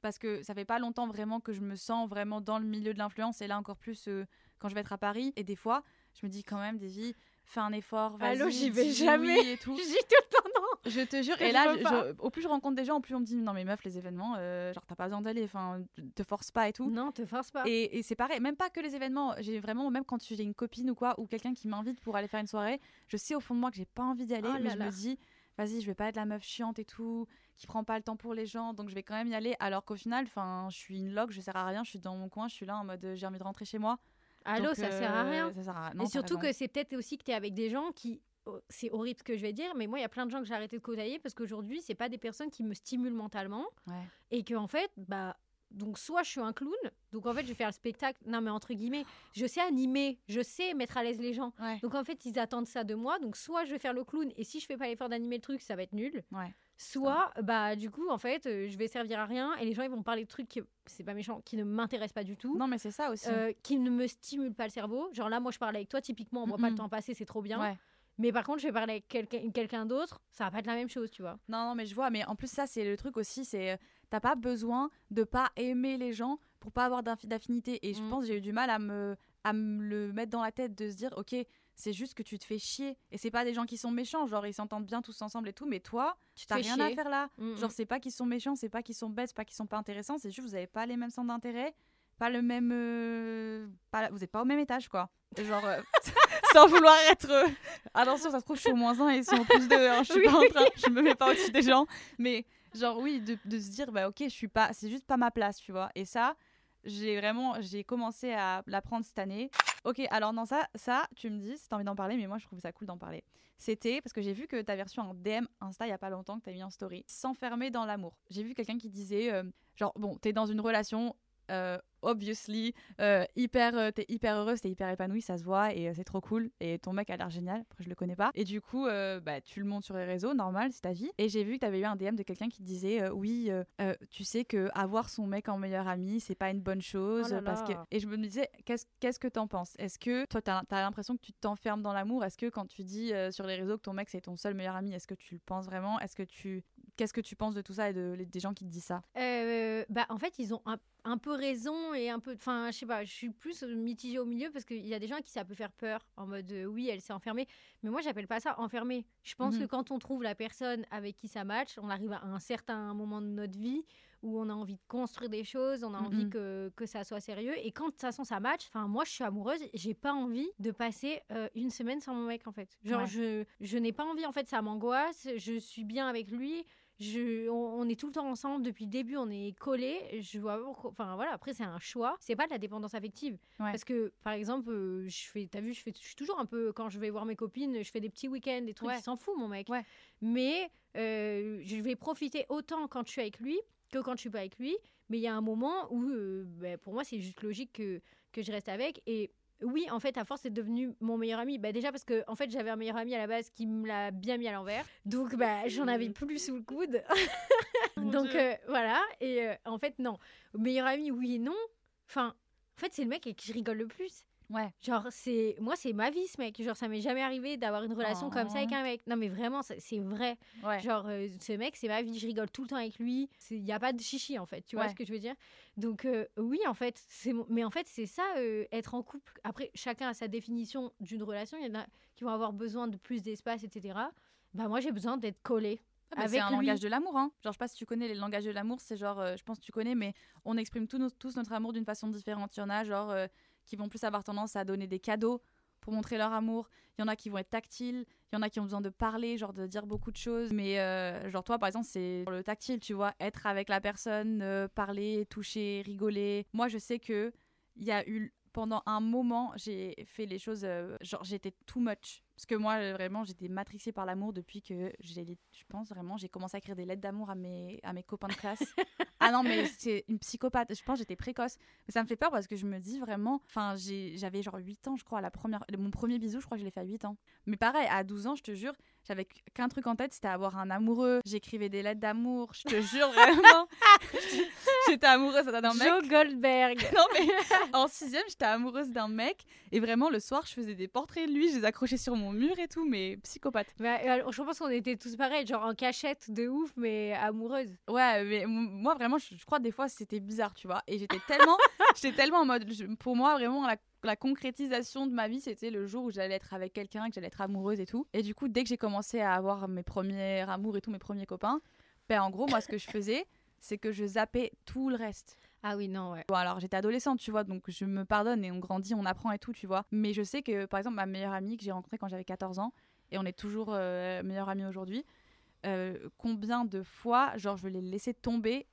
parce que ça fait pas longtemps vraiment que je me sens vraiment dans le milieu de l'influence. Et là, encore plus euh, quand je vais être à Paris. Et des fois, je me dis quand même, Davy, fais un effort. Vas-y, Allô, j'y vais jamais. oui et tout. [laughs] Je dis tout le temps non. Je te jure, et là, je- je- au plus je rencontre des gens, au plus on me dit non mais meuf, les événements, euh, genre t'as pas besoin d'aller, enfin, te force pas et tout. Non, te force pas. Et, et c'est pareil, même pas que les événements. J'ai vraiment, même quand j'ai une copine ou quoi, ou quelqu'un qui m'invite pour aller faire une soirée, je sais au fond de moi que j'ai pas envie d'y aller, Oh mais je là. me dis, vas-y, je vais pas être la meuf chiante et tout, qui prend pas le temps pour les gens, donc je vais quand même y aller. Alors qu'au final, enfin, je suis une log, je sers à rien, je suis dans mon coin, je suis là en mode euh, j'ai envie de rentrer chez moi. Allô, Donc, ça sert à euh, rien. Ça sert à... Et non, surtout raison. que c'est peut-être aussi que tu es avec des gens qui. oh, C'est horrible ce que je vais dire, mais moi, il y a plein de gens que j'ai arrêté de côtoyer parce qu'aujourd'hui, c'est pas des personnes qui me stimulent mentalement. Ouais. Et que, en fait, bah. Donc, soit je suis un clown, donc en fait, je vais faire le spectacle. Non, mais entre guillemets, je sais animer, je sais mettre à l'aise les gens. Ouais. Donc, en fait, ils attendent ça de moi. Donc, soit je vais faire le clown, et si je fais pas l'effort d'animer le truc, ça va être nul. Ouais. Soit, bah, du coup, en fait, euh, je vais servir à rien et les gens, ils vont me parler de trucs qui, c'est pas méchant, qui ne m'intéressent pas du tout. Non, mais c'est ça aussi. euh, qui ne me stimulent pas le cerveau. Genre là, moi, je parle avec toi, typiquement, on voit pas le temps passer, c'est trop bien. Ouais. Mais par contre, je vais parler avec quelqu'un quelqu'un d'autre, ça va pas être la même chose, tu vois. Non, non, mais je vois. Mais en plus, ça, c'est le truc aussi. C'est euh, t'as pas besoin de pas aimer les gens pour pas avoir d'affi- d'affinité. Et je Mm. pense que j'ai eu du mal à me, à me le mettre dans la tête de se dire, ok, c'est juste que tu te fais chier. Et c'est pas des gens qui sont méchants. Genre, ils s'entendent bien tous ensemble et tout. Mais toi, Tu t'as rien à faire là. Mm, Genre, c'est pas qu'ils sont méchants, c'est pas qu'ils sont bêtes, c'est pas qu'ils sont pas intéressants. C'est juste vous avez pas les mêmes centres d'intérêt, pas le même. euh, pas Vous êtes pas au même étage, quoi. Genre, euh, [laughs] [laughs] sans vouloir être. euh, Attention, ça se trouve, je suis au moins 1 et ils sont au plus 2. Je suis Oui. pas en train. Je me mets pas au-dessus des gens. Mais, genre, oui, de, de se dire, bah, ok, je suis pas. C'est juste pas ma place, tu vois. Et ça, j'ai vraiment. J'ai commencé à l'apprendre cette année. Ok, alors, non, ça, ça tu me dis si t'as envie d'en parler, mais moi, je trouve ça cool d'en parler. C'était parce que j'ai vu que t'avais reçu un DM Insta il y a pas longtemps que t'as mis en story. S'enfermer dans l'amour. J'ai vu quelqu'un qui disait, euh, genre, bon, t'es dans une relation. Euh, obviously, euh, hyper, euh, t'es hyper heureuse, t'es hyper épanouie, ça se voit et c'est trop cool. Et ton mec a l'air génial, après je le connais pas. Et du coup, bah, tu le montes sur les réseaux, normal, c'est ta vie. Et j'ai vu que t'avais eu un DM de quelqu'un qui disait, euh, oui, tu sais que avoir son mec en meilleur ami, c'est pas une bonne chose. Oh là parce que... Et je me disais, qu'est-ce qu'est-ce que t'en penses? Est-ce que toi, t'as as, l'impression que tu t'enfermes dans l'amour? Est-ce que quand tu dis sur les réseaux que ton mec c'est ton seul meilleur ami, est-ce que tu le penses vraiment? Est-ce que tu Qu'est-ce que tu penses de tout ça et de, des gens qui te disent ça? Euh, bah, en fait, ils ont un, un peu raison et un peu. Enfin, je sais pas, je suis plus mitigée au milieu parce qu'il y a des gens à qui ça peut faire peur en mode euh, oui, elle s'est enfermée. Mais moi, j'appelle pas ça enfermée. Je pense Mhm. que quand on trouve la personne avec qui ça match, on arrive à un certain moment de notre vie où on a envie de construire des choses, on a envie Mhm. que, que ça soit sérieux. Et quand de toute façon ça match, enfin, moi, je suis amoureuse, j'ai pas envie de passer euh, une semaine sans mon mec en fait. Genre, Ouais. je, je n'ai pas envie, en fait, ça m'angoisse, je suis bien avec lui. Je, on, on est tout le temps ensemble depuis le début, on est collés. Je vois, enfin voilà. Après c'est un choix. C'est pas de la dépendance affective. Ouais. Parce que par exemple, euh, je fais, t'as vu, je fais, je suis toujours un peu quand je vais voir mes copines, je fais des petits week-ends, des trucs. Ouais. Il s'en fout mon mec. Ouais. Mais euh, je vais profiter autant quand je suis avec lui que quand je suis pas avec lui. Mais il y a un moment où, euh, ben, pour moi, c'est juste logique que que je reste avec et oui, en fait, à force, c'est devenu mon meilleur ami. Bah, déjà parce que, en fait, j'avais un meilleur ami à la base qui me l'a bien mis à l'envers. Donc, bah, j'en avais plus sous le coude. [laughs] Donc, euh, voilà. Et euh, en fait, non. Meilleur ami, oui et non. Enfin, en fait, c'est le mec avec qui je rigole le plus. Ouais. Genre, c'est moi, c'est ma vie, ce mec. Genre, ça m'est jamais arrivé d'avoir une relation comme ça avec un mec. Non, mais vraiment, c'est vrai. Ouais. Genre, euh, ce mec, c'est ma vie. Je rigole tout le temps avec lui. Il n'y a pas de chichi, en fait. Tu vois ce que je veux dire? Donc, euh, oui, en fait, c'est mais en fait, c'est ça, euh, être en couple. Après, chacun a sa définition d'une relation. Il y en a qui vont avoir besoin de plus d'espace, etc. Bah, moi, j'ai besoin d'être collée. Ah, c'est un lui. langage de l'amour, hein. Genre, je sais pas si tu connais les langages de l'amour, c'est genre, euh, je pense que tu connais, mais on exprime tous, nos- tous notre amour d'une façon différente. Il y en a, genre, euh, qui vont plus avoir tendance à donner des cadeaux pour montrer leur amour. Il y en a qui vont être tactiles. Il y en a qui ont besoin de parler, genre de dire beaucoup de choses. Mais, euh, genre, toi, par exemple, c'est le tactile, tu vois. Être avec la personne, euh, parler, toucher, rigoler. Moi, je sais que il y a eu pendant un moment, j'ai fait les choses, euh, genre j'étais too much. Parce que moi, euh, vraiment, j'étais matrixée par l'amour depuis que j'ai, je pense vraiment, j'ai commencé à écrire des lettres d'amour à mes, à mes copains de classe. [laughs] ah non, mais c'est une psychopathe. Je pense que j'étais précoce. Mais ça me fait peur parce que je me dis vraiment, enfin, j'avais genre 8 ans, je crois, à la première, mon premier bisou, je crois que je l'ai fait à 8 ans. Mais pareil, à 12 ans, je te jure, j'avais qu'un truc en tête, c'était avoir un amoureux. J'écrivais des lettres d'amour, je te jure vraiment. [laughs] j'étais amoureuse d'un mec. Joe Goldberg. [laughs] Non mais en sixième, j'étais amoureuse d'un mec et vraiment le soir, je faisais des portraits de lui, je les accrochais sur mon mur et tout, mais psychopathe. Bah, je pense qu'on était tous pareils, genre en cachette de ouf, mais amoureuse. Ouais, mais moi vraiment, je, je crois des fois c'était bizarre, tu vois. Et j'étais tellement, [laughs] j'étais tellement en mode, je- pour moi vraiment la, la concrétisation de ma vie, c'était le jour où j'allais être avec quelqu'un, que j'allais être amoureuse et tout. Et du coup, dès que j'ai commencé à avoir mes premiers amours et tous mes premiers copains, ben en gros, moi ce que je faisais, c'est que je zappais tout le reste. Ah oui, non, ouais. Bon, alors j'étais adolescente, tu vois, donc je me pardonne et on grandit, on apprend et tout, tu vois. Mais je sais que, par exemple, ma meilleure amie que j'ai rencontrée quand j'avais 14 ans, et on est toujours euh, meilleure amie aujourd'hui, euh, combien de fois, genre, je l'ai laissé tomber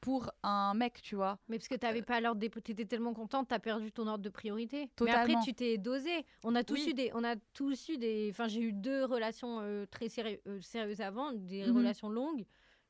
pour un mec, tu vois. Mais parce que t'avais pas l'ordre des... T'étais tellement contente, t'as perdu ton ordre de priorité. Mais Totalement. après, tu t'es dosé. On a tous Oui. eu des... On a tous eu des... Enfin, j'ai eu deux relations euh, très séri- euh, sérieuses avant, des Mhm. relations longues.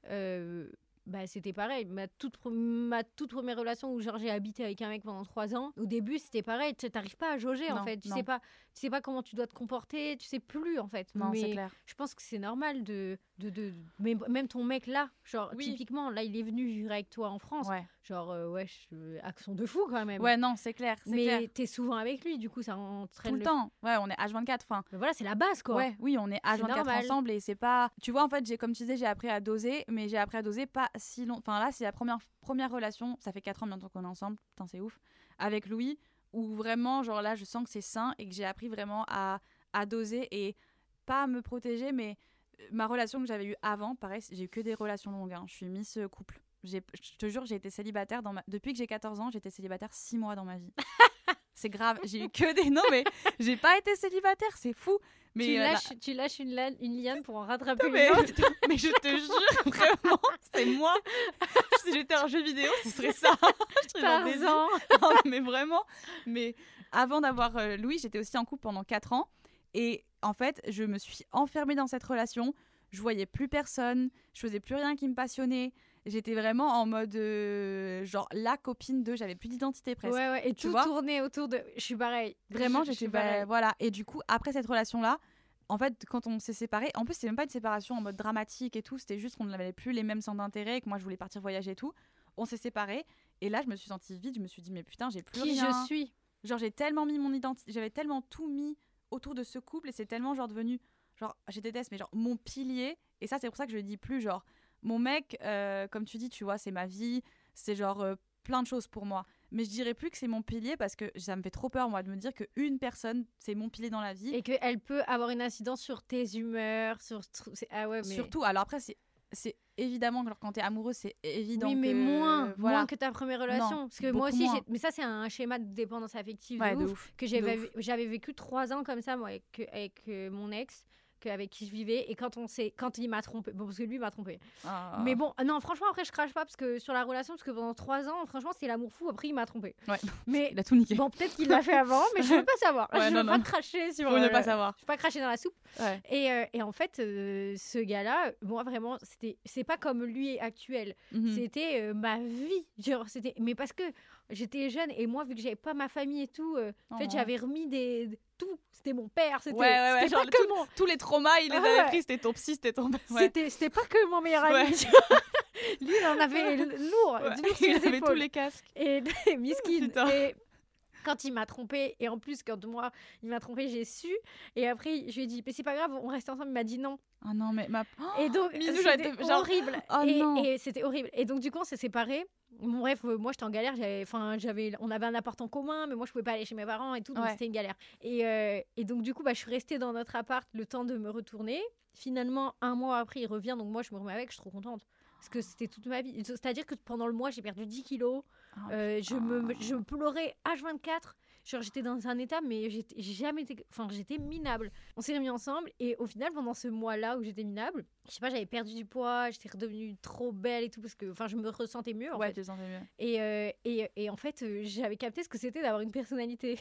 Euh, Bah, c'était pareil. Ma toute, ma toute première relation où j'ai habité avec un mec pendant trois ans, au début, c'était pareil. Tu t'arrives pas à jauger, en fait. Tu non. sais pas, tu sais pas comment tu dois te comporter, tu sais plus en fait. Non, c'est clair. je pense que c'est normal de, de, de, mais même ton mec là, genre Oui. typiquement là il est venu vivre avec toi en France, Ouais. genre euh, ouais, je- accent de fou quand même. Ouais, non, c'est clair. Mais t'es souvent avec lui, du coup ça entraîne Tout le temps. Ouais, on est H24. Enfin, Mais voilà, c'est la base quoi. Ouais, oui, on est C'est H24 normal. ensemble et c'est pas. Tu vois, en fait, j'ai comme tu disais, j'ai appris à doser, mais j'ai appris à doser pas si long. Enfin là, c'est la première première relation. Ça fait 4 ans bientôt qu'on est ensemble. Putain, c'est ouf. Avec Louis, où vraiment, genre là, je sens que c'est sain et que j'ai appris vraiment à à doser et pas à me protéger, mais euh, ma relation que j'avais eue avant, pareil, j'ai eu que des relations longues. hein. Je suis Miss euh, couple. Je te jure, j'ai été célibataire depuis que j'ai 14 ans, j'étais célibataire 6 mois dans ma vie. C'est grave, j'ai eu que des non mais [laughs] j'ai pas été célibataire, c'est fou. Mais tu, euh, la- lâches, tu lâches une, la- une liane pour en rattraper mais, une autre. [laughs] mais je te jure, [laughs] vraiment, c'est moi. Si j'étais un jeu vidéo, ce serait ça. Je Tarzan. non, mais vraiment. Mais avant d'avoir euh, Louis, j'étais aussi en couple pendant 4 ans. Et en fait, je me suis enfermée dans cette relation. Je voyais plus personne. Je faisais plus rien qui me passionnait. J'étais vraiment en mode euh, genre la copine de. J'avais plus d'identité presque. Ouais, ouais, et Tu tout vois tournait autour de. Je suis pareil. Vraiment, j'étais pareil. voilà. Et du coup, après cette relation-là, en fait, quand on s'est séparés, en plus, c'est même pas une séparation en mode dramatique et tout. C'était juste qu'on n'avait plus les mêmes centres d'intérêt, que moi, je voulais partir voyager et tout. On s'est séparés. Et là, je me suis sentie vide. Je me suis dit, mais putain, j'ai plus Qui rien. je suis? Genre, j'ai tellement mis mon identité, j'avais tellement tout mis autour de ce couple et c'est tellement genre devenu, genre, je déteste, mais genre mon pilier. Et ça, c'est pour ça que je dis plus, genre, mon mec, euh, comme tu dis, tu vois, c'est ma vie, c'est genre euh, plein de choses pour moi. Mais je dirais plus que c'est mon pilier parce que ça me fait trop peur, moi, de me dire qu'une personne, c'est mon pilier dans la vie. Et qu'elle peut avoir une incidence sur tes humeurs, sur. Ah ouais, mais. Surtout, alors après, c'est. C'est évidemment que quand t'es amoureux, c'est évident. Oui, mais que- moins, voilà. moins que ta première relation. Non, Parce que moi aussi, mais ça, c'est un schéma de dépendance affective Ouais, de de ouf, ouf. que j'avais vécu trois ans comme ça, moi, avec, avec euh, mon ex, que, avec qui je vivais. Et quand, on s'est- quand il m'a trompé, bon, parce que lui il m'a trompé. Ah. Mais bon, non, franchement, après, je crache pas parce que sur la relation, parce que pendant trois ans, franchement, c'était l'amour fou. Après, il m'a trompé. Ouais. Mais Il a tout niqué. bon, peut-être qu'il l'a fait avant, mais je veux pas savoir. Ouais, je non, veux pas non. cracher sur. Faut ne euh, pas savoir. Je veux pas cracher dans la soupe. Ouais. Et, euh, et en fait, euh, ce gars-là, moi vraiment, c'était, c'est pas comme lui actuel. Mhm. C'était euh, ma vie. Genre, c'était, mais parce que j'étais jeune et moi, vu que j'avais pas ma famille et tout, euh, en fait, Oh. j'avais remis des tout. C'était mon père. C'était, Ouais, ouais, ouais, pas que mon, tous les traumas, il les Ah avait pris. C'était ton psy, c'était ton. C'était, pas que mon meilleur ami. [laughs] Lui, il en avait lourd, lourd sur il les avait tous les casques. Et [laughs] miskin. Et quand il m'a trompé et en plus quand moi il m'a trompé, j'ai su. Et après, je lui ai dit, mais c'est pas grave, on reste ensemble. Il m'a dit non. Ah non, mais ma. Et donc, [gasps] c'était horrible. [gasps] oh et et c'était horrible. Et donc, du coup, on s'est séparés. Bon, bref, euh, moi, j'étais en galère. J'avais, enfin, j'avais, on avait un appart en commun, mais moi, je pouvais pas aller chez mes parents et tout. Donc, Ouais. c'était une galère. Et, euh, et donc, du coup, bah, je suis restée dans notre appart le temps de me retourner. Finalement, un mois après, il revient. Donc, moi, je me remets avec. Je suis trop contente. Parce que c'était toute ma vie. C'est-à-dire que pendant le mois, j'ai perdu 10 kilos. Ah, Euh, je, me, je pleurais H24. Genre, j'étais dans un état, mais j'étais- j'ai jamais été. Enfin, j'étais minable. On s'est remis ensemble, et au final, pendant ce mois-là où j'étais minable, je sais pas, j'avais perdu du poids, j'étais redevenue trop belle et tout, parce que enfin, je me ressentais mieux. En Ouais, fait. tu te sentais mieux. et, euh, et, et en fait, euh, j'avais capté ce que c'était d'avoir une personnalité.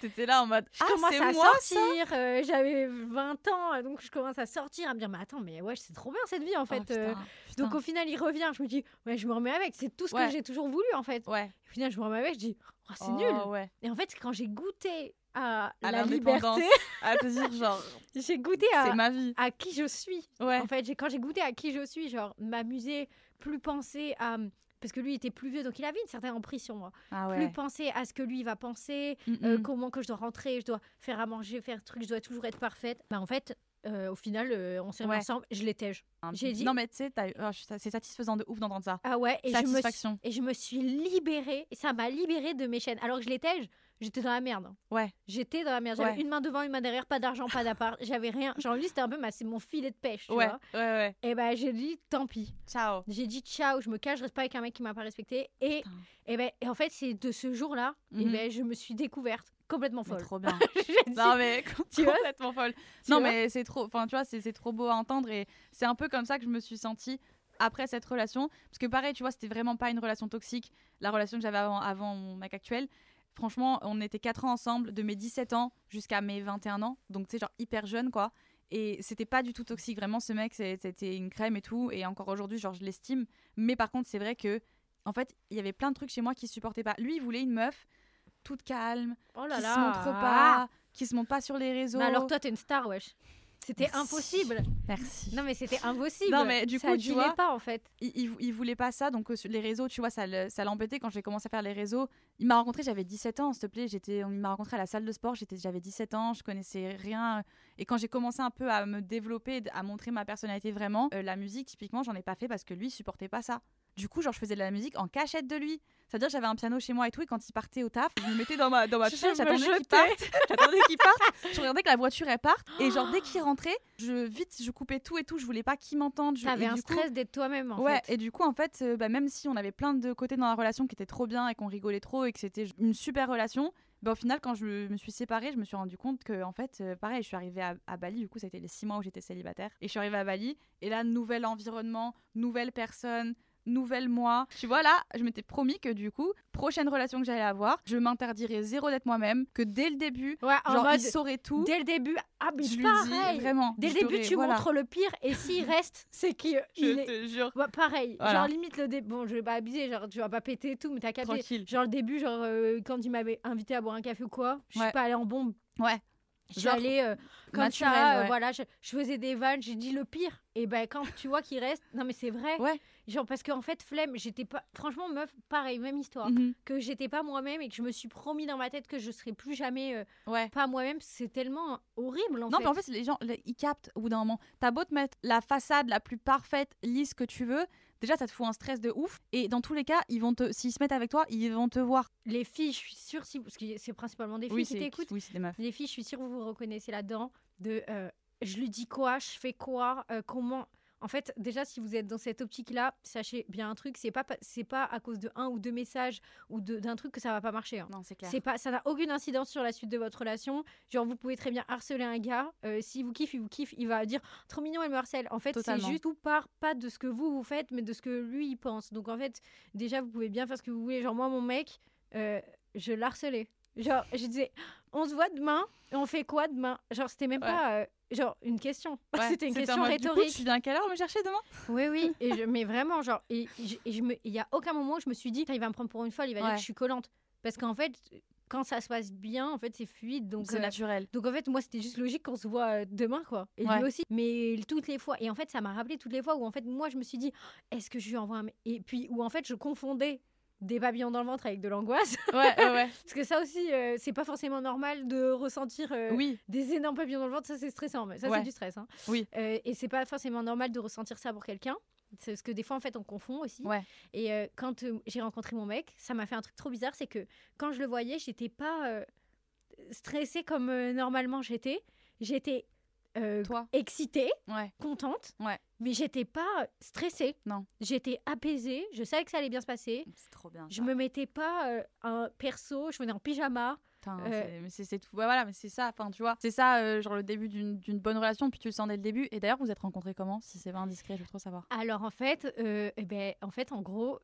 T'étais là en mode. Je Ah, commence à moi sortir, euh, j'avais 20 ans, donc je commence à sortir, à me dire, mais attends, mais ouais, c'est trop bien cette vie en Oh, fait. putain, euh. putain. donc au final, il revient, je me dis, ouais, je me remets avec, c'est tout ce Ouais. que j'ai toujours voulu en fait. Ouais. Au final, je me remets avec, je dis, oh, c'est Oh, nul. Ouais. Et en fait, quand j'ai goûté à, À la liberté, [laughs] À te dire, genre, [laughs] j'ai goûté à, ma vie. à qui je suis. Ouais. En fait, quand j'ai goûté à qui je suis, genre m'amuser, plus penser à. Parce que lui était plus vieux, donc il avait une certaine emprise sur moi. Ah Plus ouais. penser à ce que lui va penser, Mm, euh, mm. comment que je dois rentrer, je dois faire à manger, faire truc, je dois toujours être parfaite. Bah en fait, euh, au final, euh, on s'est remis Ouais. ensemble, je l'étais. j'ai dit- Non, mais tu sais, oh, c'est satisfaisant de ouf d'entendre ça. Ah ouais, et je, me suis, Satisfaction. et je me suis libérée, et ça m'a libérée de mes chaînes. Alors que je l'étais, j'étais dans la merde. Ouais. J'étais dans la merde. J'avais Ouais. une main devant, une main derrière, pas d'argent, pas d'appart. J'avais rien. Genre, lui, c'était un peu ma, c'est mon filet de pêche. Tu Ouais. vois. Ouais, ouais. Et ben, j'ai dit, tant pis. Ciao. J'ai dit, ciao, je me cache, je reste pas avec un mec qui m'a pas respecté. Et, Putain. et, ben, en fait, c'est de ce jour-là, et Mhm. ben, je me suis découverte complètement Mais folle. trop bien. [laughs] Dit, non, mais [laughs] Tu vois complètement folle. Tu non, mais c'est trop. Enfin, tu vois, c'est trop beau à entendre et c'est un peu comme ça que je me suis sentie après cette relation. Parce que pareil, tu vois, c'était vraiment pas une relation toxique. La relation que j'avais avant, avant mon mec actuel. Franchement, on était 4 ans ensemble, de mes 17 ans jusqu'à mes 21 ans. Donc, tu sais, genre hyper jeune, quoi. Et c'était pas du tout toxique. Vraiment, ce mec, c'était une crème et tout. Et encore aujourd'hui, genre, je l'estime. Mais par contre, c'est vrai que, en fait, il y avait plein de trucs chez moi qui supportaient pas. Lui, il voulait une meuf toute calme, Oh là qui là. se montre pas, qui se montre pas sur les réseaux. Mais alors toi, t'es une star, wesh. C'était impossible. Merci. Non, mais c'était impossible. Non, mais du ça coup, tu vois- pas en fait. il, il, il voulait pas ça, donc euh, les réseaux, tu vois, ça le- ça l'embêtait quand j'ai commencé à faire les réseaux. Il m'a rencontré, j'avais 17 ans, s'il te plaît. J'étais, il m'a rencontré à la salle de sport, j'étais, j'avais 17 ans, je connaissais rien. Et quand j'ai commencé un peu à me développer, à montrer ma personnalité vraiment, euh, la musique, typiquement, j'en ai pas fait parce que lui, il supportait pas ça. Du coup, genre, je faisais de la musique en cachette de lui. C'est-à-dire, j'avais un piano chez moi et tout, et quand il partait au taf, je me mettais dans ma, dans ma [laughs] Je pièce, j'attendais qu'il parte. [laughs] J'attendais qu'il parte. Je regardais que la voiture, elle parte. Et genre, dès qu'il rentrait, je, vite, je coupais tout et tout. Je voulais pas qu'il m'entende. T'avais un du coup- stress d'être toi-même en ouais, fait. et du coup, en fait, euh, bah, même si on avait plein de côtés dans la relation qui étaient trop bien et qu'on rigolait trop et que c'était une super relation, bah, au final, quand je me suis séparée, je me suis rendu compte que, en fait, euh, pareil, je suis arrivée à, à Bali, du coup, ça a été les six mois où j'étais célibataire. Et je suis arrivée à Bali, et là, nouvel environnement, nouvelle personne, nouvelle moi. Tu vois, là, je m'étais promis que, du coup, prochaine relation que j'allais avoir, je m'interdirais zéro d'être moi-même, que dès le début, Ouais, en genre, mode il saurait tout. dès le début, ah mais je pareil. dis vraiment. Dès le début, tu voilà. montres le pire et s'il [laughs] reste, c'est qu'il Je il est te jure. Ouais, pareil. Voilà. Genre limite le début, bon, je vais pas abuser, genre tu vas pas péter et tout, mais t'as capté. Tranquille. Genre le début, genre euh, quand il m'avait invité à boire un café ou quoi, je suis Ouais. pas allée en bombe. Ouais. Je suis Genre, allée euh, comme naturel, ça, euh, ouais. voilà, je, je faisais des vannes, j'ai dit le pire. Et ben quand tu vois qu'il reste, non mais c'est vrai. Ouais. Genre parce qu'en fait flemme, j'étais pas, franchement meuf, pareil, même histoire, Mhm. que j'étais pas moi-même et que je me suis promis dans ma tête que je serais plus jamais euh, Ouais. pas moi-même. C'est tellement horrible en non, fait. mais en fait, les gens, les- ils captent au bout d'un moment. T'as beau te mettre la façade la plus parfaite, lisse que tu veux, déjà, ça te fout un stress de ouf. Et dans tous les cas, ils vont te, s'ils se mettent avec toi, ils vont te voir. les filles, je suis sûre si, parce que c'est principalement des filles Oui, qui t'écoutent. oui, c'est des meufs. Les filles, je suis sûre vous vous reconnaissez là-dedans. De euh, je lui dis quoi, je fais quoi, euh, comment. En fait, déjà, si vous êtes dans cette optique-là, sachez bien un truc, c'est pas pa- c'est pas à cause de un ou deux messages ou de- d'un truc que ça va pas marcher. hein. Non, c'est clair. C'est pas, ça n'a aucune incidence sur la suite de votre relation. Genre, vous pouvez très bien harceler un gars. euh, si vous kiffez, il vous kiffe, il va dire trop mignon, elle me harcèle. En fait, c'est juste tout part pas de ce que vous vous faites, mais de ce que lui il pense. Donc en fait, déjà, vous pouvez bien faire ce que vous voulez. Genre moi, mon mec, euh, je l'harcelais. Genre, je disais, on se voit demain, on fait quoi demain? Genre, c'était même Ouais. pas euh, genre une question. [laughs] Ouais, c'était une question mode, Du coup, rhétorique. tu viens à quelle heure me chercher demain? Oui, oui. Et je, [laughs] mais vraiment, genre, et, je- et je me, il y a aucun moment où je me suis dit, il va me prendre pour une folle, il va dire que je suis collante. Parce qu'en fait, quand ça se passe bien, en fait, c'est fluide. Donc, C'est euh, naturel. donc en fait, moi, c'était juste logique qu'on se voit euh, demain, quoi. Et Ouais. lui aussi. Mais toutes les fois. Et en fait, ça m'a rappelé toutes les fois où en fait, moi, je me suis dit, est-ce que je lui envoie un. Et puis où en fait, je confondais des papillons dans le ventre avec de l'angoisse. Ouais, ouais, ouais. [laughs] Parce que ça aussi, euh, c'est pas forcément normal de ressentir euh, oui, des énormes papillons dans le ventre. Ça, c'est stressant. Ça, Ouais. c'est du stress. hein. Oui. Euh, et c'est pas forcément normal de ressentir ça pour quelqu'un. C'est parce que des fois, en fait, on confond aussi. Ouais. Et quand j'ai rencontré mon mec, ça m'a fait un truc trop bizarre. C'est que quand je le voyais, j'étais pas stressée comme normalement j'étais. J'étais euh, toi. excitée, Ouais. contente, Ouais. mais j'étais pas stressée. Non. J'étais apaisée. Je savais que ça allait bien se passer. C'est trop bien. Je me mettais pas euh, un perso. Je venais en pyjama. Euh, c'est- tout. Ouais, voilà, mais c'est ça. Enfin, tu vois, c'est ça, euh, genre le début d'une d'une bonne relation, puis tu le sens dès le début. Et d'ailleurs, vous êtes rencontrés comment Si c'est pas indiscret, je veux trop savoir. Alors en fait, euh, eh ben, en fait, en gros,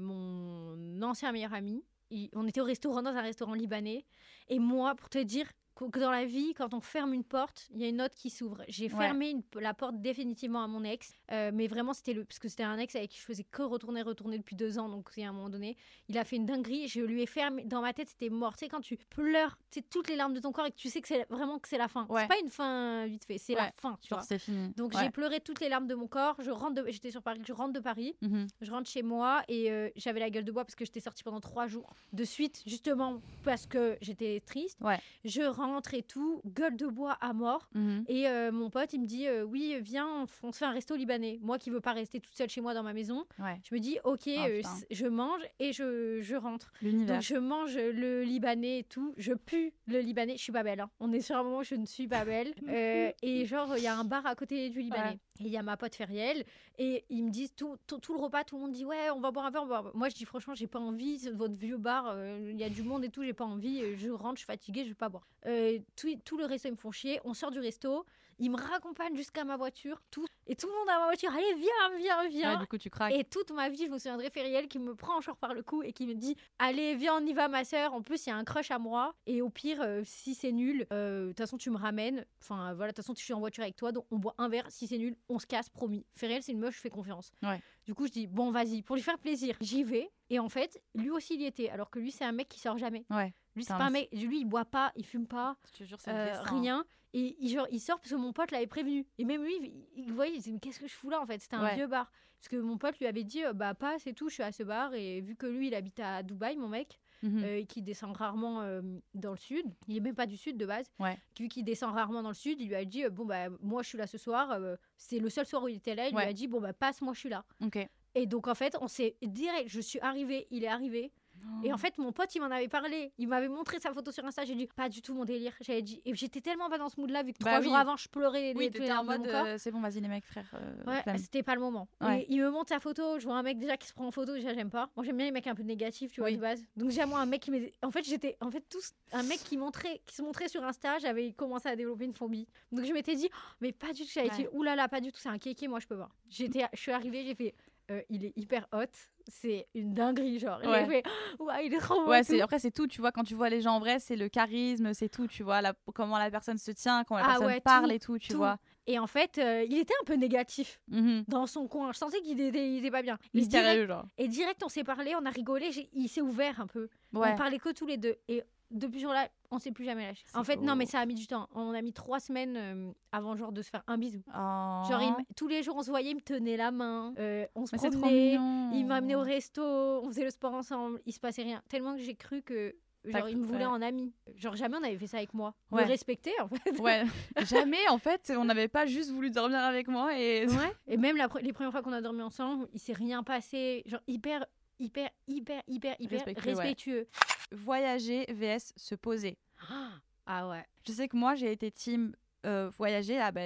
mon ancien meilleur ami, il- on était au restaurant dans un restaurant libanais, et moi, pour te dire que dans la vie, quand on ferme une porte, il y a une autre qui s'ouvre. J'ai Ouais. fermé une- la porte définitivement à mon ex, euh, mais vraiment c'était le parce que c'était un ex avec qui je faisais que retourner, retourner depuis deux ans, donc à un moment donné, il a fait une dinguerie, je lui ai fermé dans ma tête, c'était mort. Tu sais quand tu pleures, tu toutes les larmes de ton corps et que tu sais que c'est vraiment que c'est la fin. Ouais. C'est pas une fin vite fait, c'est la fin, tu Genre, vois. c'est fini. Donc j'ai pleuré toutes les larmes de mon corps. Je rentre, de- j'étais sur Paris, je rentre de Paris, Mhm. je rentre chez moi et euh, j'avais la gueule de bois parce que j'étais sortie pendant trois jours de suite, justement parce que j'étais triste. Ouais. Je rentre et tout, gueule de bois à mort. Mhm. Et euh, mon pote, il me dit euh, oui, viens, on, se fait un resto libanais. Moi qui veux pas rester toute seule chez moi dans ma maison, Ouais. je me dis ok, Ah, euh, je mange et je, je rentre. Donc je mange le libanais et tout, je pue le libanais, je suis pas belle. hein. On est sur un moment où je ne suis pas belle. [laughs] Et genre, il y a un bar à côté du libanais. Ouais. Et il y a ma pote Feriel. Et ils me disent tout, tout, tout le repas, tout le monde dit ouais, on va boire un verre. on va boire un verre. Moi je dis franchement, j'ai pas envie, votre vieux bar, il y a du monde et tout, j'ai pas envie. Je rentre, je suis fatiguée, je vais pas boire. Euh, tout, le resto, ils me font chier. On sort du resto. Ils me raccompagnent jusqu'à ma voiture, tout, et tout le monde à ma voiture, allez, viens, viens, viens. Ouais, du coup, tu craques. Et toute ma vie, je me souviendrai Feriel qui me prend genre par le cou et qui me dit Allez, viens, on y va, ma sœur. En plus, il y a un crush à moi. Et au pire, euh, si c'est nul, euh, de toute façon, tu me ramènes. Enfin, voilà, de toute façon, je suis en voiture avec toi. Donc, on boit un verre. Si c'est nul, on se casse, promis. Feriel, c'est une meuf, je fais confiance. Ouais. Du coup, je dis Bon, vas-y, pour lui faire plaisir. J'y vais. Et en fait, lui aussi, il y était. Alors que lui, c'est un mec qui sort jamais. Ouais. Lui, c'est pas un mec. Lui, il boit pas, il fume pas, Je te jure, c'est le euh, rien. Et il, genre, il sort parce que mon pote l'avait prévenu. Et même lui, il, il voyait, il disait, mais qu'est-ce que je fous là en fait? C'était un Ouais. vieux bar. Parce que mon pote lui avait dit, euh, bah passe et tout, je suis à ce bar. Et vu que lui, il habite à Dubaï, mon mec, Mhm. euh, qui descend rarement euh, dans le sud, il est même pas du sud de base. Ouais. Vu qu'il descend rarement dans le sud, il lui a dit, euh, bon bah moi je suis là ce soir. c'est le seul soir où il était là. Il Ouais. lui a dit, bon bah passe, moi je suis là. Et donc en fait, on s'est direct, je suis arrivée, il est arrivé. Et en fait, mon pote, il m'en avait parlé. Il m'avait montré sa photo sur Insta. J'ai dit, pas du tout mon délire. J'avais dit, et j'étais tellement pas dans ce mood-là, vu que Bah trois oui. jours avant, je pleurais oui, t'étais en mode, euh, c'est bon, vas-y les mecs, frère. euh, Ouais, c'était pas le moment. Ouais. Et il me montre sa photo, je vois un mec déjà qui se prend en photo, déjà j'aime pas. Moi j'aime bien les mecs un peu négatifs, tu vois, Oui. de base. Donc j'ai moi un mec qui m'est. En fait, j'étais. En fait, tous. Un mec qui montrait, qui se montrait sur Insta, j'avais commencé à développer une phobie. Donc je m'étais dit, oh, mais pas du tout. J'avais Ouais. dit, oulala, pas du tout, c'est un kéké, moi je peux pas. J'étais, je suis arrivée, j'ai fait, euh, il est hyper hot, c'est une dinguerie, genre. Ouais. J'ai fait, [gasps] ouais, il est trop beau. Ouais, c'est après c'est tout, tu vois quand tu vois les gens en vrai, c'est le charisme, c'est tout, tu vois, la, comment la personne se tient, comment la Ah personne ouais, parle tout, et tout, tu tout. vois. Et en fait, euh, il était un peu négatif Mhm. dans son coin. Je sentais qu'il était, il était pas bien. Et direct, genre. et direct, on s'est parlé, on a rigolé, j'ai- il s'est ouvert un peu. Ouais. On parlait que tous les deux. Et depuis ce jour-là, on s'est plus jamais lâché. En fait, non, mais ça a mis du temps. On a mis trois semaines euh, avant genre de se faire un bisou. Oh. Genre, il tous les jours, on se voyait, il me tenait la main. euh, on se Mais promenait. Il m'a amené au resto, on faisait le sport ensemble. Il se passait rien. Tellement que j'ai cru que. Genre, il me voulait ouais. en ami. Genre, jamais on avait fait ça avec moi. Ouais. Me respecter, en fait. Ouais, [laughs] jamais en fait, on n'avait pas juste voulu dormir avec moi et Ouais. Et même la pre- les premières fois qu'on a dormi ensemble, il s'est rien passé. Genre, hyper, hyper, hyper, hyper, hyper Respectueux, ouais. Voyager vs se poser. [gasps] Ah ouais. Je sais que moi j'ai été team euh, voyager, ah bah,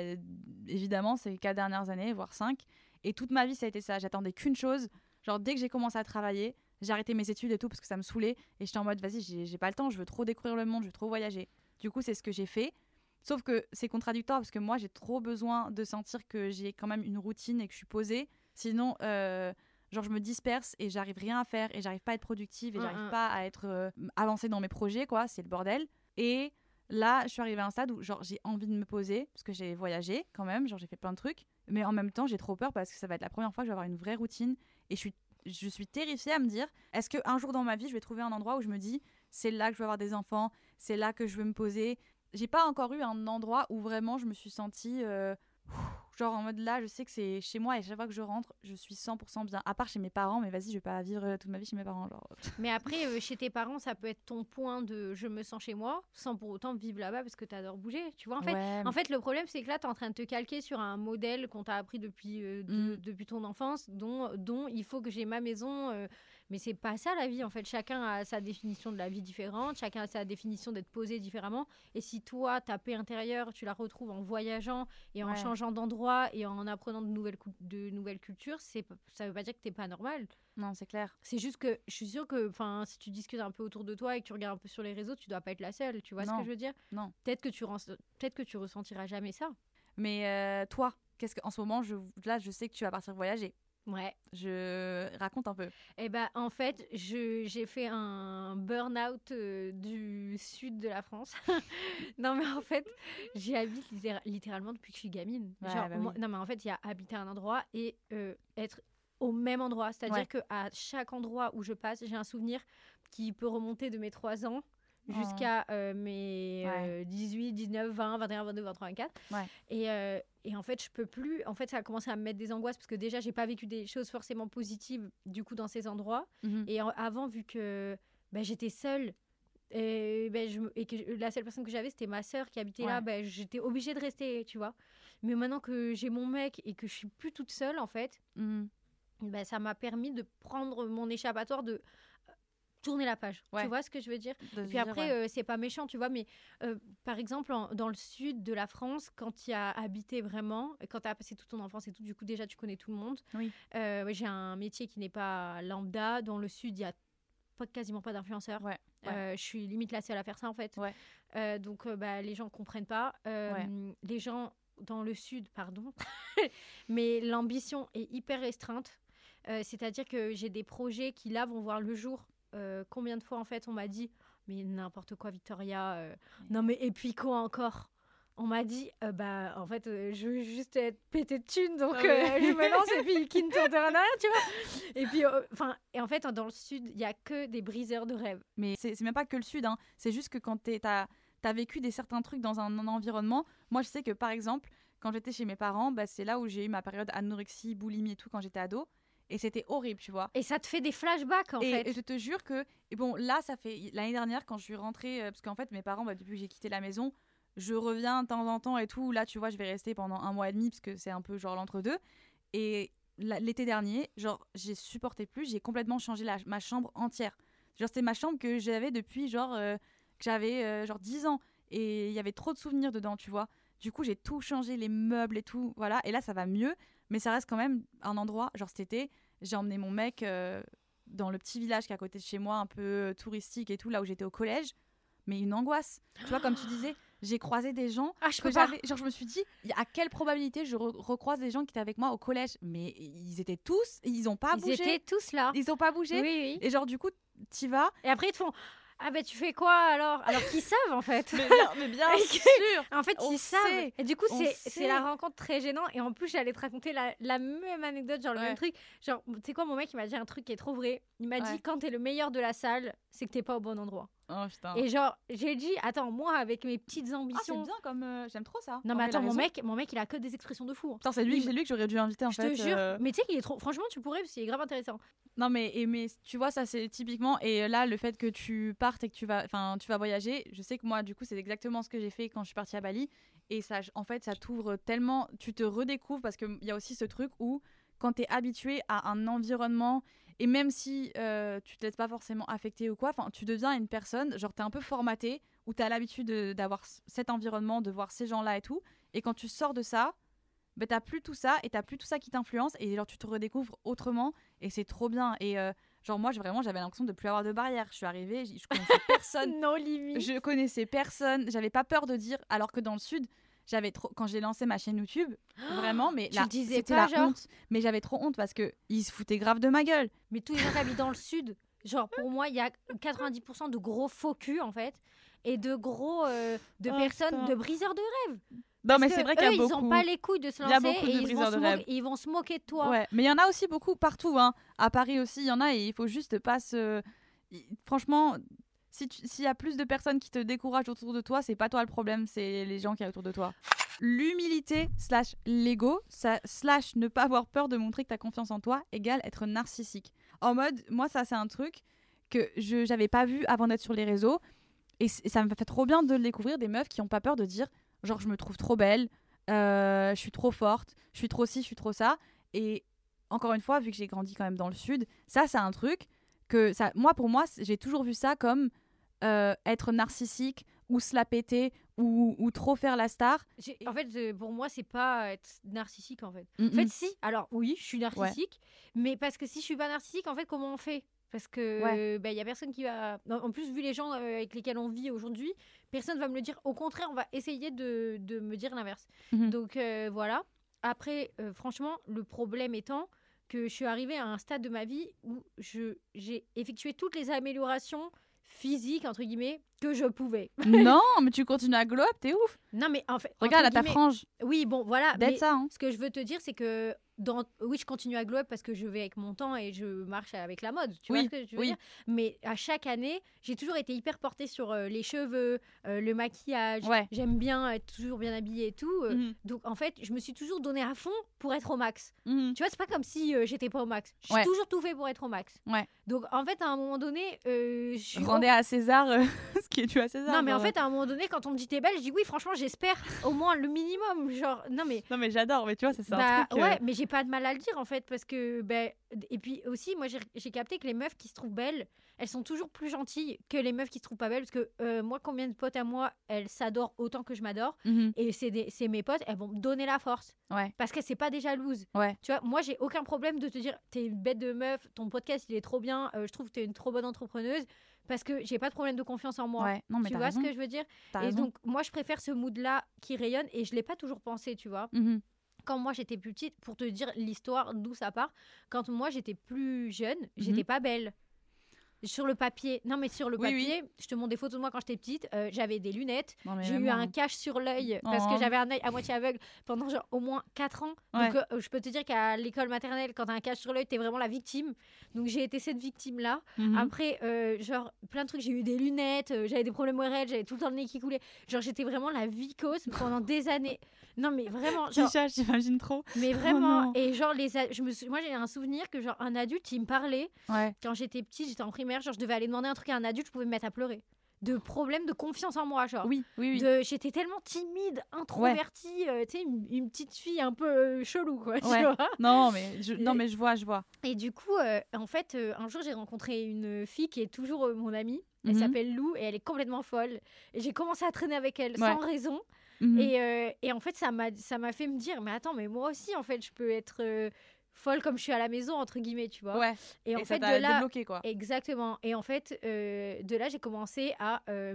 évidemment c'est les quatre dernières années, voire cinq, et toute ma vie ça a été ça. J'attendais qu'une chose, genre dès que j'ai commencé à travailler, j'ai arrêté mes études et tout parce que ça me saoulait, et j'étais en mode vas-y j'ai j'ai pas le temps, je veux trop découvrir le monde, je veux trop voyager. Du coup c'est ce que j'ai fait. Sauf que c'est contradictoire parce que moi j'ai trop besoin de sentir que j'ai quand même une routine et que je suis posée. Sinon, euh, genre je me disperse et j'arrive rien à faire et j'arrive pas à être productive et Mm, j'arrive mm. pas à être euh, avancée dans mes projets quoi. C'est le bordel. Et là, je suis arrivée à un stade où genre j'ai envie de me poser parce que j'ai voyagé quand même, genre j'ai fait plein de trucs, mais en même temps j'ai trop peur parce que ça va être la première fois que je vais avoir une vraie routine et je suis je suis terrifiée à me dire est-ce que un jour dans ma vie je vais trouver un endroit où je me dis c'est là que je veux avoir des enfants, c'est là que je veux me poser? J'ai pas encore eu un endroit où vraiment je me suis sentie euh, genre en mode là je sais que c'est chez moi et chaque fois que je rentre je suis 100% bien à part chez mes parents mais vas-y je vais pas vivre euh, toute ma vie chez mes parents genre [laughs] Mais après, euh, chez tes parents, ça peut être ton point de je me sens chez moi, sans pour autant vivre là-bas parce que tu adores bouger. Tu vois, en fait, Ouais, en fait le problème, c'est que là, tu es en train de te calquer sur un modèle qu'on t'a appris depuis, euh, de- Mm. depuis ton enfance, dont, dont il faut que j'ai ma maison. euh, mais c'est pas ça la vie, en fait. Chacun a sa définition de la vie différente, chacun a sa définition d'être posé différemment. Et si toi, ta paix intérieure, tu la retrouves en voyageant et en Ouais. changeant d'endroit et en apprenant de nouvelles, de nouvelles cultures, c'est ça veut pas dire que t'es pas normal. non c'est clair C'est juste que je suis sûre que enfin, si tu discutes un peu autour de toi et que tu regardes un peu sur les réseaux, tu dois pas être la seule. Tu vois ce que je veux dire? Non. Peut-être que tu ren- peut-être que tu ressentiras jamais ça. mais euh, toi qu'est-ce que en ce moment je là je sais que tu vas partir voyager Ouais. je raconte un peu Et ben en fait, j'ai fait un burn-out euh, du sud de la France. [laughs] non mais en fait, j'y habite littéra- littéralement depuis que je suis gamine. Ouais, Genre, bah moi- oui. Non mais en fait, il y a habiter un endroit et euh, être au même endroit. C'est-à-dire Ouais. que à chaque endroit où je passe, j'ai un souvenir qui peut remonter de mes 3 ans jusqu'à euh, mes Ouais. euh, 18, 19, 20, 21, 22, 23, 24. Ouais. Et, euh, et en fait, je peux plus. En fait, ça a commencé à me mettre des angoisses parce que déjà, j'ai pas vécu des choses forcément positives du coup dans ces endroits. Mhm. Et en- avant, vu que bah, j'étais seule. Et, ben, je et que je- la seule personne que j'avais, c'était ma sœur qui habitait là. Ben, j'étais obligée de rester, tu vois. Mais maintenant que j'ai mon mec et que je suis plus toute seule, en fait, ben, ça m'a permis de prendre mon échappatoire, de tourner la page. Ouais. Tu vois ce que je veux dire? De et se puis dire, après, ouais. euh, c'est pas méchant, tu vois, mais euh, par exemple, en- dans le sud de la France, quand tu as habité vraiment, quand tu as passé toute ton enfance et tout, du coup, déjà, tu connais tout le monde. Oui. Euh, J'ai un métier qui n'est pas lambda. Dans le sud, il y a pas, quasiment pas d'influenceurs. Ouais, ouais. Euh, je suis limite la seule à faire ça, en fait. Ouais. Euh, donc, euh, bah, les gens comprennent pas. Ouais. Les gens dans le sud, pardon, [laughs] mais l'ambition est hyper restreinte. C'est-à-dire que j'ai des projets qui, là, vont voir le jour. Euh, combien de fois, en fait, on m'a dit, mais n'importe quoi, Victoria. euh, non, mais et puis quoi encore? On m'a dit, euh, bah, en fait, euh, je veux juste être pété de thunes, donc Ah ouais. je me lance et puis qui ne tente rien tu vois. Et puis, enfin, et en fait, dans le sud, il y a que des briseurs de rêves. Mais c'est même pas que le sud, hein. c'est juste que quand tu as, vécu des certains trucs dans un, environnement, moi je sais que par exemple, quand j'étais chez mes parents, bah, c'est là où j'ai eu ma période anorexie, boulimie et tout quand j'étais ado. Et c'était horrible, tu vois. Et ça te fait des flashbacks, en et, fait. et je te jure que, et bon, là, ça fait l'année dernière quand je suis rentrée, euh, parce qu'en fait, mes parents, bah, depuis que j'ai quitté la maison, je reviens de temps en temps et tout. Là, tu vois, je vais rester pendant un mois et demi, parce que c'est un peu genre l'entre-deux. Et l'été dernier, genre, j'ai supporté plus, j'ai complètement changé la- ma chambre entière. Genre, c'était ma chambre que j'avais depuis, genre, euh, que j'avais, euh, genre, 10 ans. Et il y avait trop de souvenirs dedans, tu vois. Du coup, j'ai tout changé, les meubles et tout, voilà. Et là, ça va mieux, mais ça reste quand même un endroit, genre cet été, j'ai emmené mon mec euh, dans le petit village qui est à côté de chez moi, un peu euh, touristique et tout, là où j'étais au collège. Mais une angoisse. Tu vois, comme tu [gasps] disais, j'ai croisé des gens Ah, je que j'avais. Genre, je me suis dit, à quelle probabilité je re- recroise des gens qui étaient avec moi au collège? Mais ils étaient tous, ils ont pas Ils bougé. étaient tous là. Ils ont pas Oui, bougé. oui. Et genre, du coup, t'y vas. Et après, ils te font Ah, ben tu fais quoi alors? Alors qu'ils savent, en fait. Mais bien, mais [laughs] sûr. En fait, On ils savent. Et du coup, c'est la rencontre très gênante. Et en plus, j'allais te raconter la, la même anecdote, genre le Ouais. même truc. Genre, tu sais quoi, mon mec, il m'a dit un truc qui est trop vrai. Il m'a Ouais. dit quand t'es le meilleur de la salle, c'est que t'es pas au bon endroit. Oh putain. Et genre, j'ai dit, attends, moi, avec mes petites Ah, c'est ambitions. bien comme. euh, J'aime trop ça. non, mais il attends, mon mec, mon mec, il a que des expressions de fou. hein. Putain, c'est lui, il- c'est lui que j'aurais dû inviter en Je fait. te jure. euh, Mais tu sais qu'il est trop. Franchement, tu pourrais, parce qu'il est grave intéressant. Non mais, et mais tu vois ça c'est typiquement et là le fait que tu partes et que tu vas enfin tu vas voyager, je sais que moi du coup c'est exactement ce que j'ai fait quand je suis partie à Bali et ça en fait ça t'ouvre tellement tu te redécouvres parce qu'il y a aussi ce truc où quand tu es habitué à un environnement et même si euh, tu te laisses pas forcément affecter ou quoi, tu deviens une personne, genre tu es un peu formaté où tu as l'habitude de- d'avoir cet environnement, de voir ces gens-là et tout. Et quand tu sors de ça, ben t'as plus tout ça et t'as plus tout ça qui t'influence et genre tu te redécouvres autrement et c'est trop bien. Et euh, genre moi vraiment j'avais l'impression de plus avoir de barrière je suis arrivée je connaissais [laughs] personne. Non, limite. je connaissais personne. J'avais pas peur de dire alors que dans le sud j'avais trop quand j'ai lancé ma chaîne YouTube vraiment mais là c'était la genre honte mais j'avais trop honte parce que ils se foutaient grave de ma gueule Mais tous les gens qui habitent dans le sud, genre pour moi, il y a 90% de gros faux culs en fait. Et de gros. euh, de Oh, personnes, de briseurs de rêve. non Parce mais c'est vrai qu'il y a ils beaucoup ont pas les couilles de se Il y a lancer beaucoup et de ils, vont briseurs se de moquer- ils vont se moquer de toi. Ouais, mais il y en a aussi beaucoup partout. Hein. À Paris aussi, il y en a et il faut juste pas se. Franchement, si s'il y a plus de personnes qui te découragent autour de toi, c'est pas toi le problème, c'est les gens qui a autour de toi. L'humilité slash l'ego slash ne pas avoir peur de montrer que tu as confiance en toi égale être narcissique. En mode, moi ça c'est un truc que je j'avais pas vu avant d'être sur les réseaux et ça me fait trop bien de le découvrir des meufs qui ont pas peur de dire genre je me trouve trop belle, euh, je suis trop forte, je suis trop ci, je suis trop ça et encore une fois vu que j'ai grandi quand même dans le sud, ça c'est un truc que ça moi pour moi j'ai toujours vu ça comme euh, être narcissique ou se la péter ou, ou trop faire la star. En fait, pour moi, c'est pas être narcissique en fait. Mm, En fait, si. Alors oui, je suis Ouais. narcissique, mais parce que si je suis pas narcissique, en fait, comment on fait? Parce que Ouais. bah, il y a personne qui va. En plus, vu les gens euh, avec lesquels on vit aujourd'hui, personne va me le dire. Au contraire, on va essayer de, de me dire l'inverse. Mhm. Donc euh, voilà. Après, euh, franchement, le problème étant que je suis arrivée à un stade de ma vie où j'ai effectué toutes les améliorations physiques entre guillemets que je pouvais. [laughs] non, mais tu continues à glow up, t'es ouf. Non mais en fait, Regarde à ta frange, Oui, bon voilà. d'être mais- ça. hein. ce que je veux te dire, c'est que dans... oui, je continue à glow up parce que je vais avec mon temps et je marche avec la mode. Tu Oui, vois ce que je veux oui. dire? Mais à chaque année, j'ai toujours été hyper portée sur euh, les cheveux, euh, le maquillage. Ouais. J'aime bien être toujours bien habillée et tout. euh, Mhm, Donc en fait, je me suis toujours donné à fond pour être au max. mhm. Tu vois, c'est pas comme si j'étais pas au max. J'ai Ouais. toujours tout fait pour être au max. Ouais. Donc en fait, à un moment donné, je suis Rendez à César [laughs] ce qui est dû à César. non mais en genre. fait à un moment donné quand on me dit t'es belle je dis oui franchement j'espère au moins le minimum genre non mais Non mais j'adore, mais tu vois, ça, c'est bah un truc. euh, ouais, mais j'ai pas de mal à le dire en fait parce que ben et puis aussi moi j'ai capté que les meufs qui se trouvent belles, elles sont toujours plus gentilles que les meufs qui se trouvent pas belles parce que euh, moi combien de potes à moi, elles s'adorent autant que je m'adore mhm, et c'est mes potes, elles vont me donner la force Ouais. parce que c'est pas des jalouses. Ouais. Tu vois, moi j'ai aucun problème de te dire t'es une bête de meuf, ton podcast il est trop bien, euh, je trouve que t'es une trop bonne entrepreneuse parce que j'ai pas de problème de confiance en moi. Ouais, non mais tu vois raison. ce que je veux dire Et raison. donc moi je préfère ce mood là qui rayonne et je l'ai pas toujours pensé, tu vois Mhm, quand moi j'étais plus petite, pour te dire l'histoire d'où ça part, quand moi j'étais plus jeune, j'étais pas belle. Sur le papier, non mais sur le Oui, oui. papier, je te montre des photos de moi quand j'étais petite. euh, j'avais des lunettes, j'ai eu un cache sur l'œil parce Oh. que j'avais un œil à moitié aveugle pendant genre au moins 4 ans. Donc euh, je peux te dire qu'à l'école maternelle, quand t'as un cache sur l'œil, t'es vraiment la victime. Donc j'ai été cette victime là. Mhm. Après, euh, genre, plein de trucs. J'ai eu des lunettes, j'avais des problèmes ORL, j'avais tout le temps le nez qui coulait. Genre, j'étais vraiment la vicose pendant des années. Non, mais vraiment, genre, Déjà, j'imagine trop. mais vraiment. non. et genre, les, a- je me, sou- moi, j'ai un souvenir que, genre, un adulte, il me parlait. Ouais. Quand j'étais petite, j'étais en primaire, genre, je devais aller demander un truc à un adulte, je pouvais me mettre à pleurer. De problèmes de confiance en moi, genre. Oui, oui, oui. De- J'étais tellement timide, introvertie, euh, tu sais, une, une petite fille un peu euh, chelou, quoi. tu vois. Non, mais je, non, mais je vois, je vois. Et du coup, euh, en fait, euh, un jour, j'ai rencontré une fille qui est toujours mon amie. Elle Mhm. s'appelle Lou et elle est complètement folle. Et j'ai commencé à traîner avec elle Ouais. sans raison. Mhm. Et, et en fait, ça m'a ça m'a fait me dire, mais attends, mais moi aussi, en fait, je peux être folle comme je suis à la maison, entre guillemets, tu vois. Ouais. Et en Et fait, de là, débloqué, quoi. Exactement. Et en fait, euh, de là, j'ai commencé à, euh,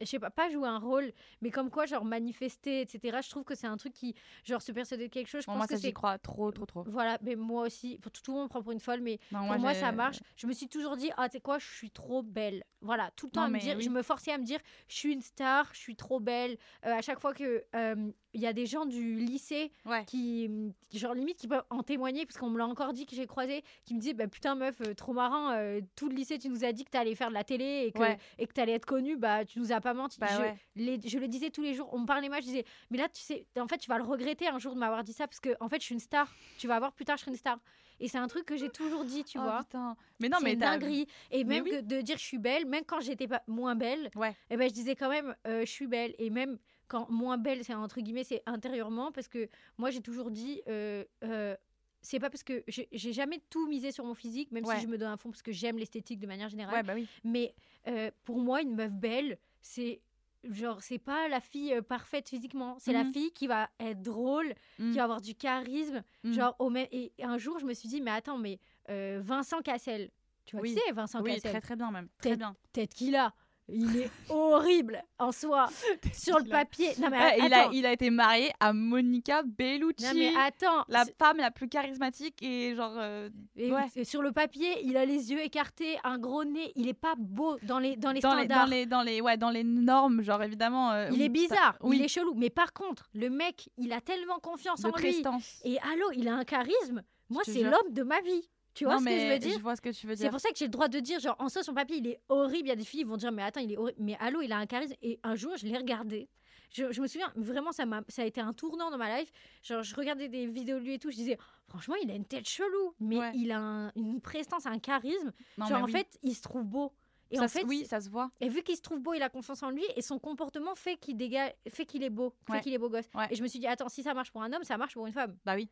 je sais pas, pas jouer un rôle, mais comme quoi, genre manifester, etc. Je trouve que c'est un truc qui, genre, se persuader de quelque chose. Je Bon, pense moi, que ça, j'y c'est. crois trop, trop, trop. Voilà, mais moi aussi, pour tout, le monde me prend pour une folle, mais Non, pour moi, ça marche. Je me suis toujours dit, ah, tu sais quoi, je suis trop belle. Voilà, tout le temps Non, à me mais dire, oui. je me forçais à me dire, je suis une star, je suis trop belle. Euh, à chaque fois que euh, il y a des gens du lycée Ouais. qui, genre limite, qui peuvent en témoigner, parce qu'on me l'a encore dit que j'ai croisé, qui me disaient, bah putain, meuf, euh, trop marrant, euh, tout le lycée, tu nous as dit que t'allais faire de la télé et que, Ouais. et que t'allais être connue, bah tu nous as pas menti. Bah je, ouais. les- je le disais tous les jours, on me parlait mal, je disais, mais là, tu sais, en fait, tu vas le regretter un jour de m'avoir dit ça, parce que, en fait, je suis une star. Tu vas voir plus tard, je serai une star. Et c'est un truc que j'ai toujours dit, tu Oh, vois. putain. Mais non, c'est mais une dinguerie. Et même oui. que de dire je suis belle, même quand j'étais pas moins belle, Ouais. eh ben, je disais quand même euh, je suis belle. Et même quand moins belle, c'est entre guillemets, c'est intérieurement, parce que moi j'ai toujours dit. euh, euh, c'est pas parce que j'ai jamais tout misé sur mon physique, même Ouais. si je me donne un fond parce que j'aime l'esthétique de manière générale. Ouais, bah oui. Mais euh, pour moi, une meuf belle, c'est genre, c'est pas la fille parfaite physiquement. C'est la Mhm. fille qui va être drôle, Mm. qui va avoir du charisme. Mm. Genre, au même... Et un jour, je me suis dit, mais attends, mais euh, Vincent Cassel, tu vois Oui. qui c'est Vincent Oui, Cassel? très très bien même. Très bien. Peut-être qu'il a. Il est horrible en soi, [laughs] sur le papier. Non, mais Ouais, il, a, attends. il a été marié à Monica Bellucci. Non, mais attends. la femme la plus charismatique et genre. euh, et ouais. Sur le papier, il a les yeux écartés, un gros nez. Il est pas beau dans les, dans les dans, les, standards. dans, les, dans, les, ouais, dans les normes, genre évidemment. euh, Il oui, est bizarre, oui. il est chelou. Mais par contre, le mec, il a tellement confiance de en lui. prestance. Et allô, il a un charisme. Moi, c'est l'homme de ma vie. Tu vois non, ce que je veux dire Je vois ce que tu veux C'est dire. pour ça que j'ai le droit de dire, genre, en soi, son papier, il est horrible. Il y a des filles qui vont dire, mais attends, il est horrible. Mais allô, il a un charisme. Et un jour, je l'ai regardé. Je, je me souviens, vraiment, ça, m'a, ça a été un tournant dans ma life. Genre, je regardais des vidéos de lui et tout. Je disais, franchement, il a une tête chelou. Mais Ouais. il a un- une prestance, un charisme. Non, genre, en oui. fait, il se trouve beau. Et Ça en fait, oui, ça se voit. et vu qu'il se trouve beau, il a confiance en lui et son comportement fait qu'il dégage, fait qu'il est beau, Ouais. fait qu'il est beau gosse. Ouais. Et je me suis dit, attends, si ça marche pour un homme, ça marche pour une femme. Bah oui.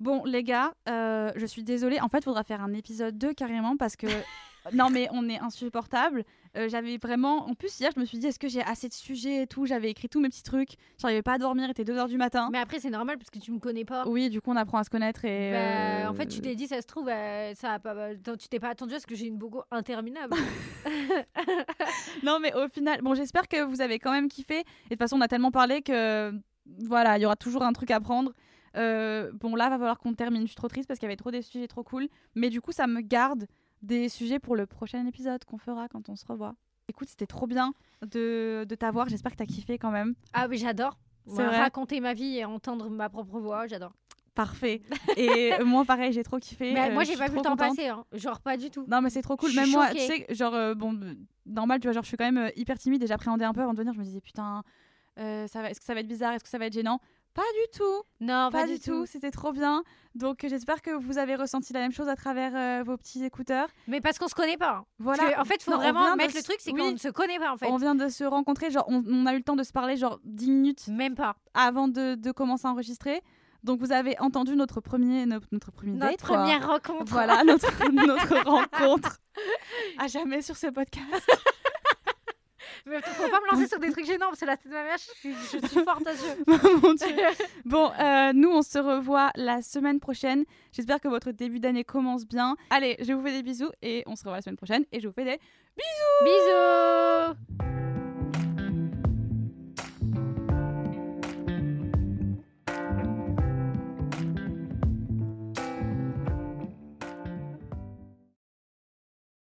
Bon, les gars, euh, je suis désolée. En fait, il faudra faire un épisode 2 carrément parce que. [laughs] non, mais on est insupportable. Euh, J'avais vraiment. En plus, hier, je me suis dit, est-ce que j'ai assez de sujets et tout? J'avais écrit tous mes petits trucs. J'arrivais pas à dormir, il était 2h du matin. Mais après, c'est normal parce que tu me connais pas. Oui, du coup, on apprend à se connaître et. Bah, euh, En fait, tu t'es dit, ça se trouve, euh, ça a pas, bah, tu t'es pas attendu à ce que j'ai une bogo interminable. [laughs] Non, mais au final, bon, j'espère que vous avez quand même kiffé. Et de toute façon, on a tellement parlé que voilà, il y aura toujours un truc à prendre. Bon, là, va falloir qu'on termine. Je suis trop triste parce qu'il y avait trop des sujets trop cool. Mais du coup, ça me garde des sujets pour le prochain épisode qu'on fera quand on se revoit. Écoute, c'était trop bien de, de t'avoir. J'espère que t'as kiffé quand même. ah, mais j'adore. Raconter ma vie et entendre ma propre voix, j'adore. Parfait. [laughs] Et moi, pareil, j'ai trop kiffé. Mais Euh, moi, j'ai pas vu le temps passer, hein. genre pas du tout. Non, mais c'est trop cool. Même moi, tu sais, genre, euh, bon, euh, normal, tu vois, genre, je suis quand même euh, hyper timide et j'appréhendais un peu avant de venir. Je me disais, putain, euh, est-ce que ça va être bizarre? Est-ce que ça va être gênant? Pas du tout. Non, Pas, du tout. C'était trop bien. Donc, j'espère que vous avez ressenti la même chose à travers euh, vos petits écouteurs. Mais parce qu'on se connaît pas. hein. Voilà. Parce que, en fait, il faut Non, vraiment mettre le truc, c'est oui. qu'on ne se connaît pas en fait. On vient de se rencontrer, genre, on, on a eu le temps de se parler, genre, 10 minutes Même pas. avant de, de commencer à enregistrer. Donc, vous avez entendu notre premier, notre, notre premier date, première rencontre. Voilà, notre, [laughs] notre rencontre. À jamais sur ce podcast. [laughs] Mais faut pas me lancer sur des trucs gênants parce que la tête de ma mère, je suis, je suis forte à ce [laughs] Mon Dieu. Bon, euh, nous, on se revoit la semaine prochaine. J'espère que votre début d'année commence bien. Allez, je vous fais des bisous et on se revoit la semaine prochaine. Et je vous fais des Bisous